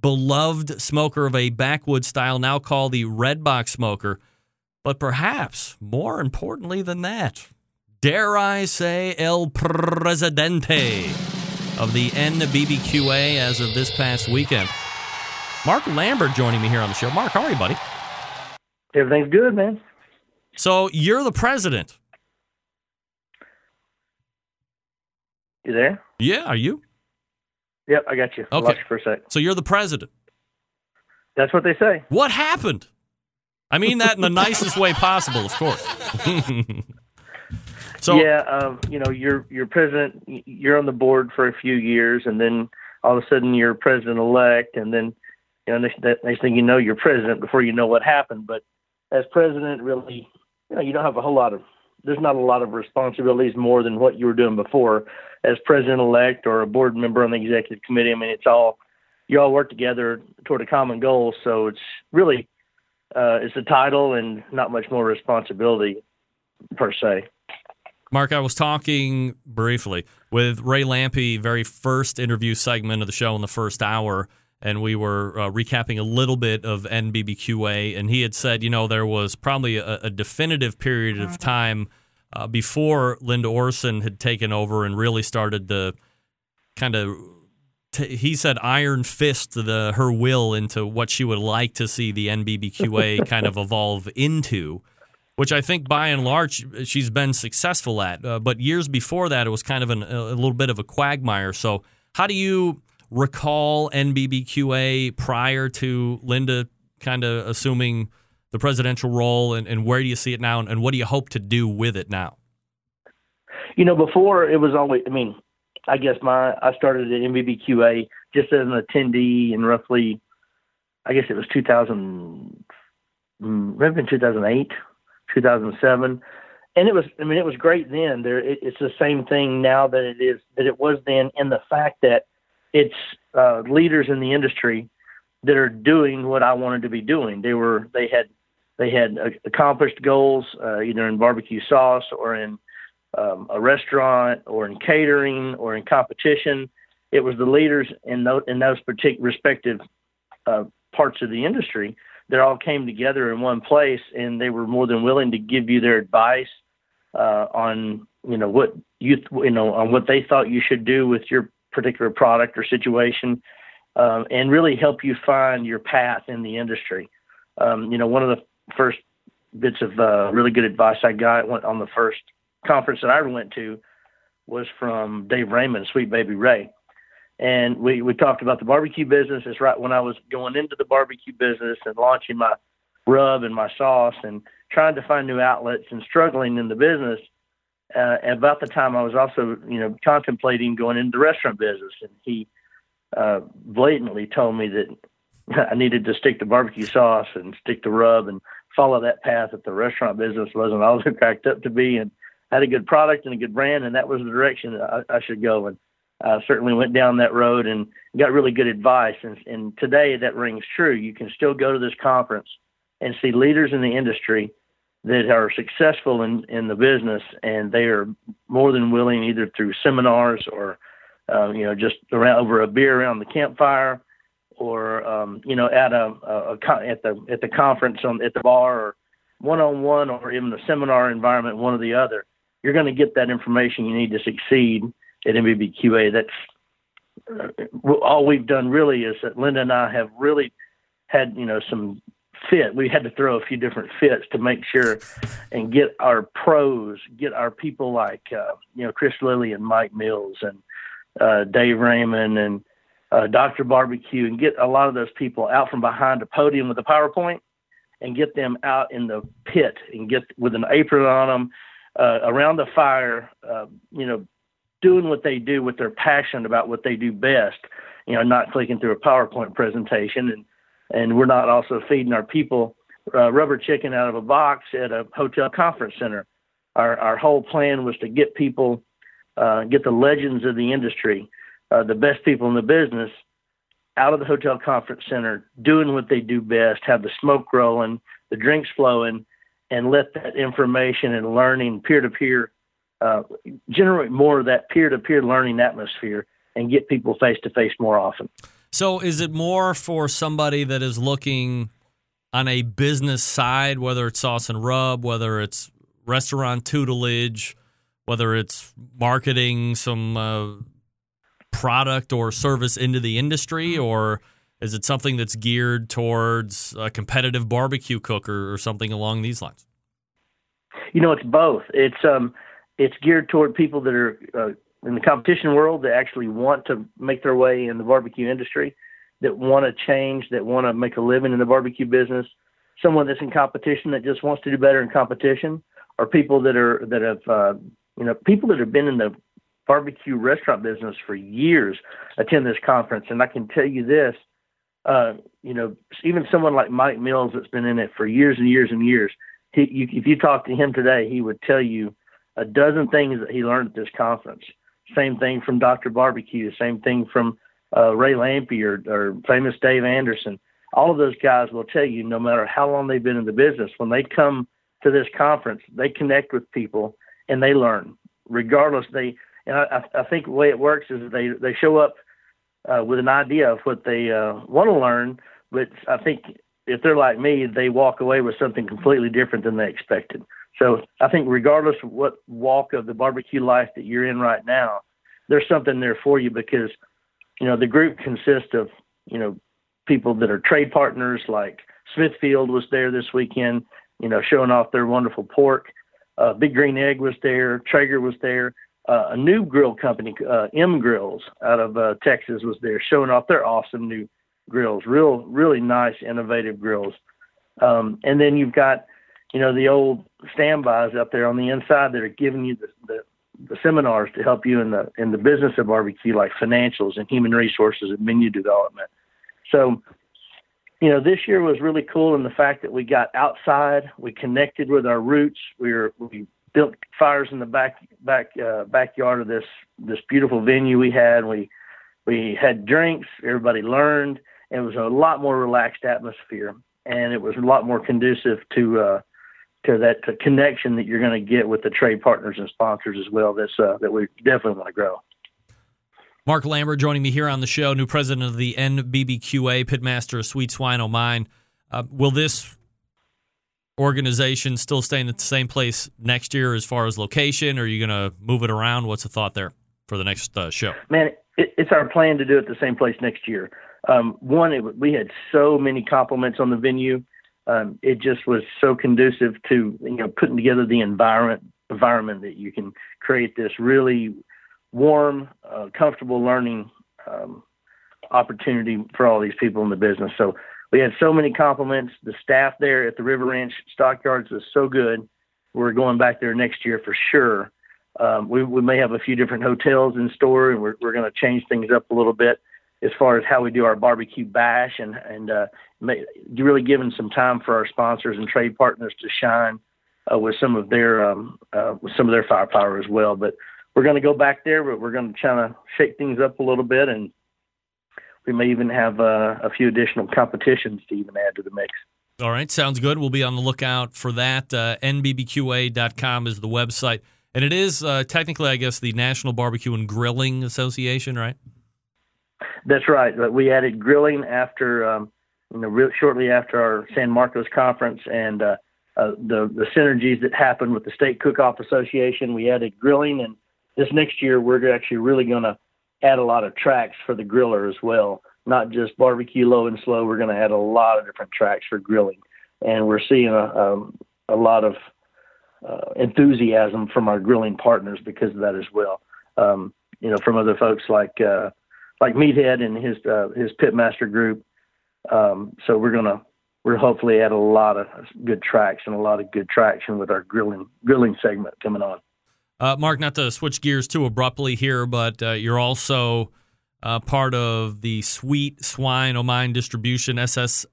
beloved smoker of a backwood style, now called the Red Box Smoker. But perhaps more importantly than that, dare I say, El Presidente of the NBBQA as of this past weekend. Mark Lambert joining me here on the show. Mark, how are you, buddy? Everything's good, man. So you're the president. You there? Yeah, are you? Yep, I got you. I Okay. lost you for a sec. So you're the president. That's what they say. What happened? I mean that in the nicest way possible, of course. so yeah, um, you know, you're you're president. You're on the board for a few years, and then all of a sudden you're president elect, and then you know next, next thing you know you're president before you know what happened. But as president, really, you know, you don't have a whole lot of. There's not a lot of responsibilities more than what you were doing before as president elect or a board member on the executive committee. I mean, it's all you all work together toward a common goal. So it's really uh, it's a title and not much more responsibility per se. Mark, I was talking briefly with Ray Lampe, very first interview segment of the show in the first hour, and we were uh, recapping a little bit of NBBQA, and he had said, you know, there was probably a, a definitive period of time uh, before Linda Orrison had taken over and really started to kind of. T- he said iron fist the her will into what she would like to see the NBBQA kind of evolve into which I think by and large she's been successful at. Uh, but years before that, it was kind of an, a little bit of a quagmire. So, how do you recall NBBQA prior to Linda kind of assuming the presidential role, and, and where do you see it now, and, and what do you hope to do with it now? You know, before it was always. I mean, I guess my I started at NBBQA just as an attendee in roughly, I guess it was 2000, mm, maybe in 2008, 2007, and it was. I mean, it was great then. There, it, it's the same thing now that it is that it was then, in the fact that it's uh, leaders in the industry that are doing what I wanted to be doing. They were they had they had accomplished goals uh, either in barbecue sauce or in um, a restaurant or in catering or in competition. It was the leaders in those in those particular respective uh, parts of the industry that all came together in one place, and they were more than willing to give you their advice uh, on you know what you you know on what they thought you should do with your particular product or situation, um, and really help you find your path in the industry. Um, you know, one of the first bits of uh, really good advice I got went on the first conference that I went to was from Dave Raymond, Sweet Baby Ray. And we, we talked about the barbecue business. It's right when I was going into the barbecue business and launching my rub and my sauce and trying to find new outlets and struggling in the business. Uh, about the time I was also, you know, contemplating going into the restaurant business, and he uh, blatantly told me that I needed to stick to barbecue sauce and stick to rub and follow that path that the restaurant business wasn't all it cracked up to be, and had a good product and a good brand, and that was the direction I, I should go. And uh, certainly went down that road and got really good advice. And, and today that rings true. You can still go to this conference and see leaders in the industry that are successful in, in the business, and they are more than willing, either through seminars or uh, you know just around over a beer around the campfire, or um, you know at a, a, a at the at the conference on at the bar, or one on one, or even a seminar environment, one or the other. You're going to get that information you need to succeed at NBBQA. That's uh, all we've done really is that Linda and I have really had you know some fit. We had to throw a few different fits to make sure and get our pros, get our people like uh, you know Chris Lilly and Mike Mills and uh, Dave Raymond and uh, Dr. Barbecue, and get a lot of those people out from behind a podium with a PowerPoint and get them out in the pit and get with an apron on them uh, around the fire, uh, you know, doing what they do with their passion about what they do best. You know, not clicking through a PowerPoint presentation, and and we're not also feeding our people uh, rubber chicken out of a box at a hotel conference center. Our our whole plan was to get people, uh, get the legends of the industry, uh, the best people in the business, out of the hotel conference center, doing what they do best, have the smoke rolling, the drinks flowing, and let that information and learning peer to peer generate more of that peer to peer learning atmosphere and get people face to face more often. So, is it more for somebody that is looking on a business side, whether it's sauce and rub, whether it's restaurant tutelage, whether it's marketing some uh, product or service into the industry, or is it something that's geared towards a competitive barbecue cooker or something along these lines? You know, it's both. It's um, it's geared toward people that are uh, in the competition world that actually want to make their way in the barbecue industry, that want to change, that want to make a living in the barbecue business. Someone that's in competition that just wants to do better in competition, or people that are that have uh, you know people that have been in the barbecue restaurant business for years attend this conference, and I can tell you this. Uh, you know, even someone like Mike Mills that's been in it for years and years and years. He, you, if you talk to him today, he would tell you a dozen things that he learned at this conference. Same thing from Dr. Barbecue, same thing from uh, Ray Lampe or, or famous Dave Anderson. All of those guys will tell you, no matter how long they've been in the business, when they come to this conference, they connect with people and they learn. Regardless, they and I, I think the way it works is they they show up uh, with an idea of what they uh, want to learn, but I think if they're like me, they walk away with something completely different than they expected. So I think regardless of what walk of the barbecue life that you're in right now, there's something there for you because, you know, the group consists of, you know, people that are trade partners like Smithfield was there this weekend, you know, showing off their wonderful pork. Uh, Big Green Egg was there. Traeger was there. Uh, a new grill company, uh, M Grills out of uh, Texas was there showing off their awesome new grills. Real, really nice, innovative grills. Um, and then you've got you know, the old standbys up there on the inside that are giving you the, the, the seminars to help you in the in the business of barbecue, like financials and human resources and menu development. So, you know, this year was really cool in the fact that we got outside, we connected with our roots. We were we built fires in the back back uh, backyard of this this beautiful venue we had. We we had drinks. Everybody learned. It was a lot more relaxed atmosphere, and it was a lot more conducive to uh, to that to connection that you're going to get with the trade partners and sponsors as well. That's uh, that we definitely want to grow. Mark Lambert joining me here on the show, new president of the NBBQA, pitmaster of Sweet Swine O' Mine. Uh, will this organization still stay in the same place next year as far as location, or are you going to move it around? What's the thought there for the next uh, show? Man, it, it's our plan to do it the same place next year. Um, one, it, we had so many compliments on the venue um, it just was so conducive to you know putting together the environment environment that you can create this really warm, uh, comfortable learning um, opportunity for all these people in the business. So we had so many compliments. The staff there at the River Ranch Stockyards was so good. We're going back there next year for sure. Um, we, we may have a few different hotels in store, and we're, we're going to change things up a little bit as far as how we do our barbecue bash and and uh, really giving some time for our sponsors and trade partners to shine uh, with some of their um, uh, with some of their firepower as well. But we're going to go back there, but we're going to try to shake things up a little bit, and we may even have uh, a few additional competitions to even add to the mix. All right, sounds good. We'll be on the lookout for that. Uh, NBBQA.com is the website. And it is uh, technically, I guess, the National Barbecue and Grilling Association, right? That's right. We added grilling after, um, you know, re- shortly after our San Marcos conference and uh, uh, the the synergies that happened with the State Cook-Off Association. We added grilling, and this next year we're actually really going to add a lot of tracks for the griller as well. Not just barbecue low and slow. We're going to add a lot of different tracks for grilling, and we're seeing a um, a lot of uh, enthusiasm from our grilling partners because of that as well. Um, you know, from other folks like uh, like Meathead and his uh, his Pitmaster group. Um, so we're gonna we're hopefully add a lot of good tracks and a lot of good traction with our grilling grilling segment coming on. Uh, Mark, not to switch gears too abruptly here, but uh, you're also uh, part of the Sweet Swine O' Mine distribution, SSMOD.com,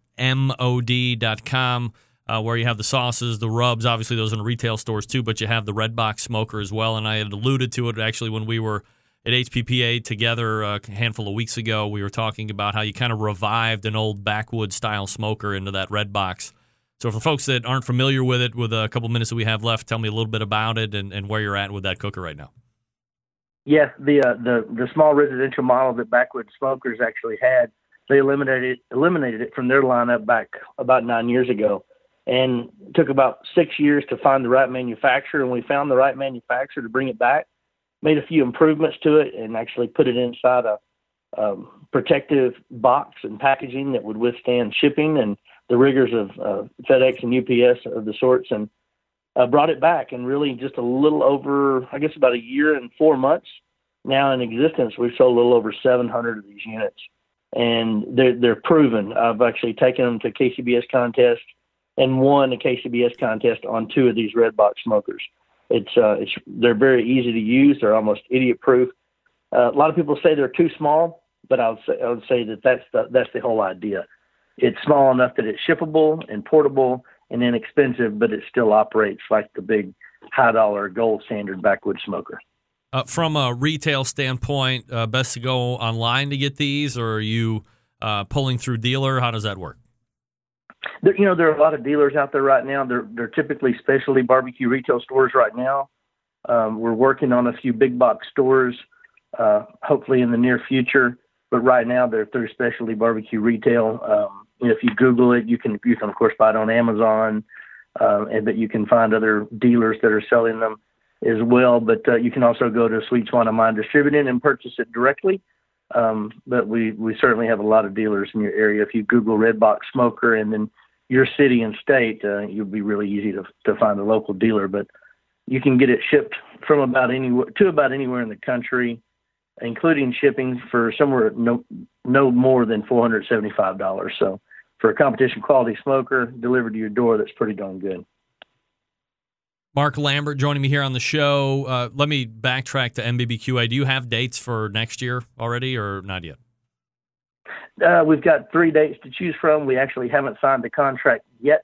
uh, where you have the sauces, the rubs. Obviously, those in retail stores too, but you have the Red Box Smoker as well. And I had alluded to it actually when we were at HPBA together uh, a handful of weeks ago. We were talking about how you kind of revived an old backwood style smoker into that Red Box. So, for folks that aren't familiar with it, with a couple minutes that we have left, tell me a little bit about it and, and where you're at with that cooker right now. Yeah, the uh, the the small residential model that Backwood Smokers actually had, they eliminated eliminated it from their lineup back about nine years ago, and took about six years to find the right manufacturer. And we found the right manufacturer to bring it back. Made a few improvements to it, and actually put it inside a um, protective box and packaging that would withstand shipping and the rigors of uh, FedEx and UPS of the sorts, and uh, brought it back. And really, just a little over, I guess, about a year and four months now in existence, we've sold a little over 700 of these units, and they're they're proven. I've actually taken them to KCBS contests and won a KCBS contest on two of these red box smokers. It's uh, it's they're very easy to use. They're almost idiot proof. Uh, a lot of people say they're too small, but I would say I would say that that's the that's the whole idea. It's small enough that it's shippable and portable and inexpensive, but it still operates like the big high dollar gold standard backwood smoker. Uh, from a retail standpoint, uh, best to go online to get these, or are you uh, pulling through dealer? How does that work? There, you know, there are a lot of dealers out there right now. They're they're typically specialty barbecue retail stores right now. Um, we're working on a few big box stores, uh, hopefully in the near future. But right now, they're through specialty barbecue retail. Um, you know, if you Google it, you can you can of course buy it on Amazon, uh, and but you can find other dealers that are selling them as well. But uh, you can also go to Sweet Swine O' Mine Distributing and purchase it directly. Um, but we we certainly have a lot of dealers in your area. If you Google Red Box Smoker and then your city and state, uh, you'll be really easy to to find a local dealer. But you can get it shipped from about anywhere to about anywhere in the country, including shipping for somewhere no no more than four hundred seventy five dollars. So for a competition quality smoker delivered to your door, that's pretty darn good. Mark Lambert joining me here on the show. Uh, let me backtrack to NBBQA. Do you have dates for next year already, or not yet? Uh, we've got three dates to choose from. We actually haven't signed the contract yet,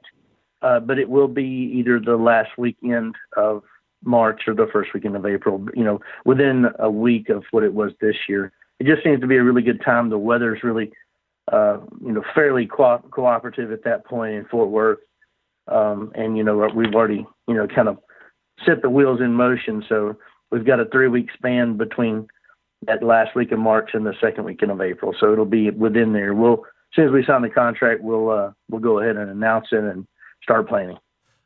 uh, but it will be either the last weekend of March or the first weekend of April. You know, within a week of what it was this year. It just seems to be a really good time. The weather's really, uh, you know, fairly co- cooperative at that point in Fort Worth. Um, and you know we've already you know kind of set the wheels in motion. So we've got a three week span between that last week of March and the second weekend of April. So it'll be within there. We'll as soon as we sign the contract, we'll uh, we'll go ahead and announce it and start planning.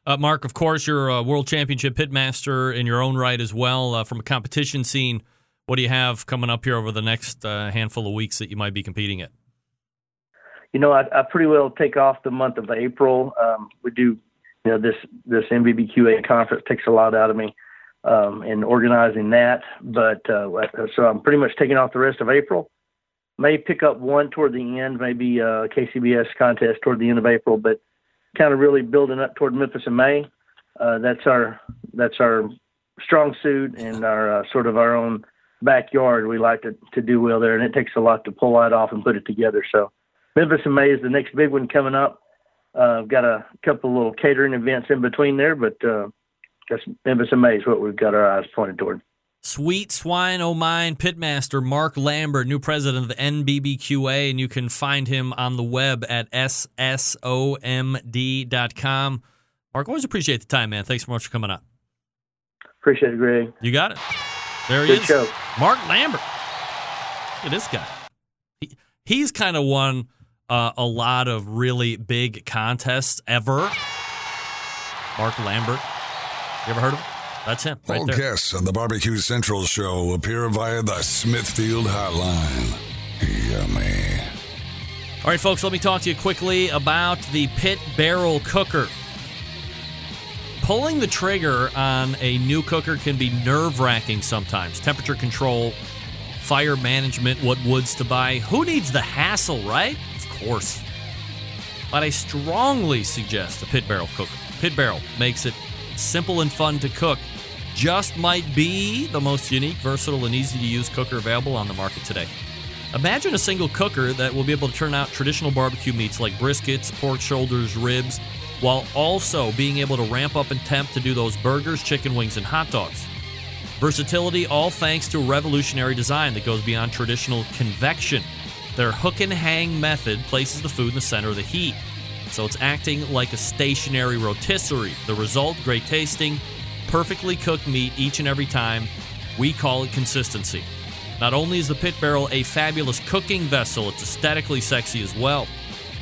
Uh, Mark, of course, you're a world championship pitmaster in your own right as well. Uh, from a competition scene, what do you have coming up here over the next uh, handful of weeks that you might be competing at? you know, I, I pretty well take off the month of April. Um, we do, you know, this this NBBQA conference takes a lot out of me um, in organizing that. But uh, so I'm pretty much taking off the rest of April. may pick up one toward the end, maybe a KCBS contest toward the end of April, but kind of really building up toward Memphis in May. Uh, that's our that's our strong suit and our uh, sort of our own backyard. We like to to do well there, and it takes a lot to pull that off and put it together. So Memphis in May is the next big one coming up. I've uh, got a couple little catering events in between there, but uh, that's May is what we've got our eyes pointed toward. Sweet Swine O' Mine Pitmaster Mark Lambert, new president of the NBBQA, and you can find him on the web at ssomd.com. Mark, always appreciate the time, man. Thanks so much for coming up. Appreciate it, Greg. You got it. There he Good is. show. Mark Lambert. Look at this guy. He, he's kind of won uh, a lot of really big contests ever. Mark Lambert. You ever heard of him? That's him right All there. guests on the Barbecue Central show appear via the Smithfield Hotline. Yummy. All right, folks, let me talk to you quickly about the Pit Barrel Cooker. Pulling the trigger on a new cooker can be nerve wracking sometimes. Temperature control, fire management, what woods to buy. Who needs the hassle, right? Course. But I strongly suggest a Pit Barrel Cooker. Pit Barrel makes it simple and fun to cook. Just might be the most unique, versatile, and easy to use cooker available on the market today. Imagine a single cooker that will be able to turn out traditional barbecue meats like briskets, pork shoulders, ribs, while also being able to ramp up in temp to do those burgers, chicken wings, and hot dogs. Versatility, all thanks to a revolutionary design that goes beyond traditional convection. Their hook and hang method places the food in the center of the heat, so it's acting like a stationary rotisserie. The result, great tasting, perfectly cooked meat each and every time. We call it consistency. Not only is the pit barrel a fabulous cooking vessel, it's aesthetically sexy as well.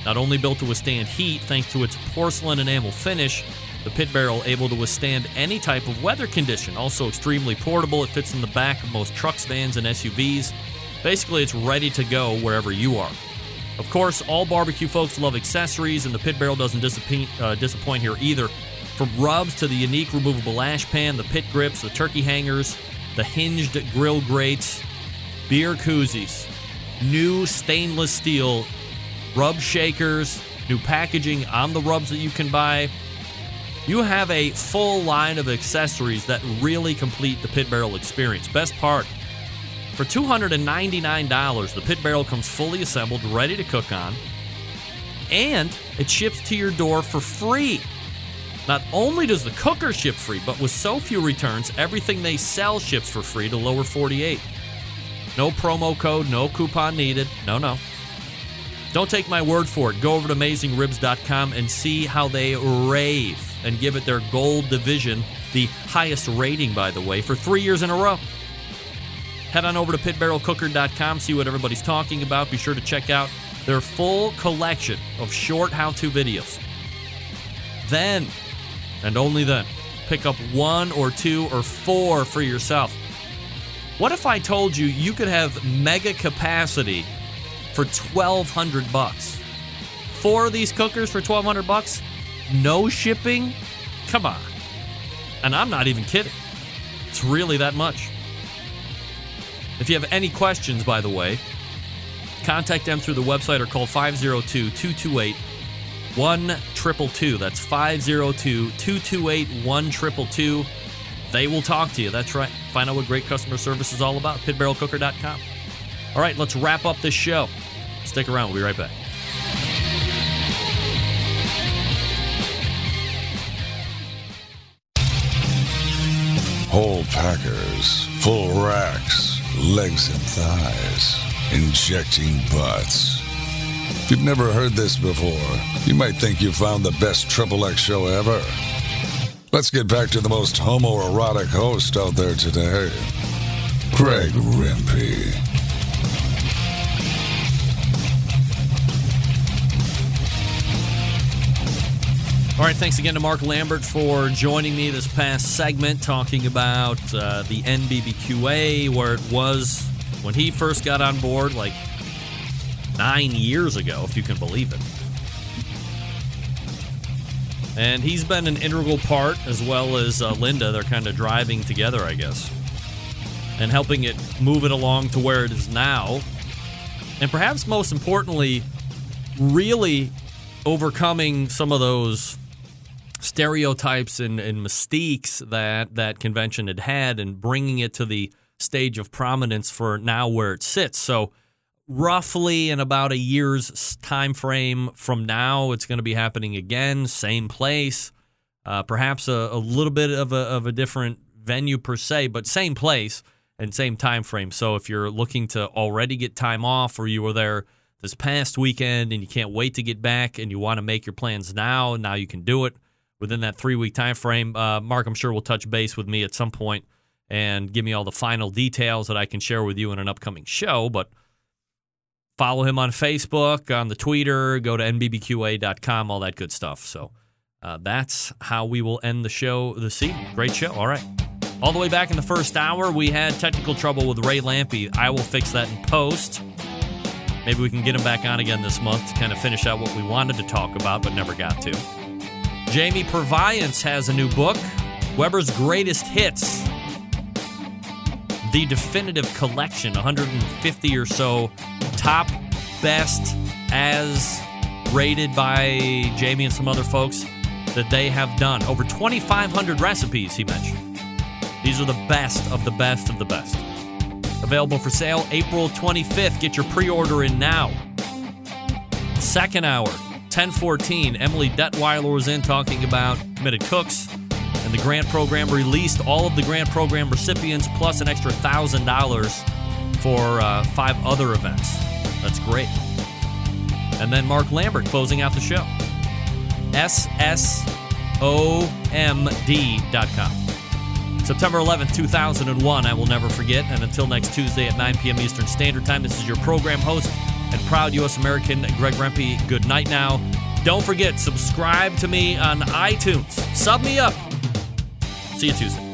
Not only built to withstand heat thanks to its porcelain enamel finish, the pit barrel able to withstand any type of weather condition. Also extremely portable, it fits in the back of most trucks, vans, and SUVs. Basically, it's ready to go wherever you are. Of course, all barbecue folks love accessories, and the pit barrel doesn't disappoint, uh, disappoint here either. From rubs to the unique removable ash pan, the pit grips, the turkey hangers, the hinged grill grates, beer koozies, new stainless steel rub shakers, new packaging on the rubs that you can buy. You have a full line of accessories that really complete the pit barrel experience. Best part for $299, the pit barrel comes fully assembled, ready to cook on, and it ships to your door for free. Not only does the cooker ship free, but with so few returns, everything they sell ships for free to lower 48. No promo code, no coupon needed. No, no. Don't take my word for it. Go over to AmazingRibs.com and see how they rave and give it their gold division, the highest rating, by the way, for three years in a row. Head on over to pitbarrelcooker.com, see what everybody's talking about. Be sure to check out their full collection of short how to videos. Then, and only then, pick up one or two or four for yourself. What if I told you you could have mega capacity for 1200 bucks? Four of these cookers for 1200 bucks? No shipping? Come on. And I'm not even kidding. It's really that much. If you have any questions, by the way, contact them through the website or call 502 228 1222. That's 502 228 1222. They will talk to you. That's right. Find out what great customer service is all about. Pitbarrelcooker.com. All right, let's wrap up this show. Stick around. We'll be right back. Whole packers, full racks, legs and thighs, injecting butts. If you've never heard this before, you might think you found the best Triple X show ever. Let's get back to the most homoerotic host out there today, Greg Rempe. All right, thanks again to Mark Lambert for joining me this past segment talking about uh, the NBBQA, where it was when he first got on board, like nine years ago, if you can believe it. And he's been an integral part, as well as uh, Linda. They're kind of driving together, I guess, and helping it move it along to where it is now. and perhaps most importantly, really overcoming some of those stereotypes and, and mystiques that that convention had had and bringing it to the stage of prominence for now where it sits. So roughly in about a year's time frame from now, it's going to be happening again, same place, uh, perhaps a, a, little bit of a, of a different venue per se, but same place and same time frame. So if you're looking to already get time off or you were there this past weekend and you can't wait to get back and you want to make your plans now, now you can do it within that three week time frame. Uh, Mark, I'm sure will touch base with me at some point and give me all the final details that I can share with you in an upcoming show. But follow him on Facebook, on the Twitter, go to nbbqa.com, all that good stuff. So uh, that's how we will end the show this evening. Great show. All right. All the way back in the first hour, we had technical trouble with Ray Lampe. I will fix that in post. Maybe we can get him back on again this month to kind of finish out what we wanted to talk about but never got to. Jamie Purviance has a new book, Weber's Greatest Hits. The definitive collection, 150 or so top best as rated by Jamie and some other folks that they have done. Over 2,500 recipes, he mentioned. These are the best of the best of the best. Available for sale April 25th. Get your pre order in now. Second hour, 1014. Emily Detwiler was in talking about committed cooks. And the grant program released all of the grant program recipients plus an extra $1,000 for uh, five other events. That's great. And then Mark Lambert closing out the show. SSOMD.com. September 11th, 2001. I will never forget. And until next Tuesday at 9 p.m. Eastern Standard Time, this is your program host and proud U.S. American Greg Rempe. Good night now. Don't forget, subscribe to me on iTunes. Sub me up. See you Tuesday.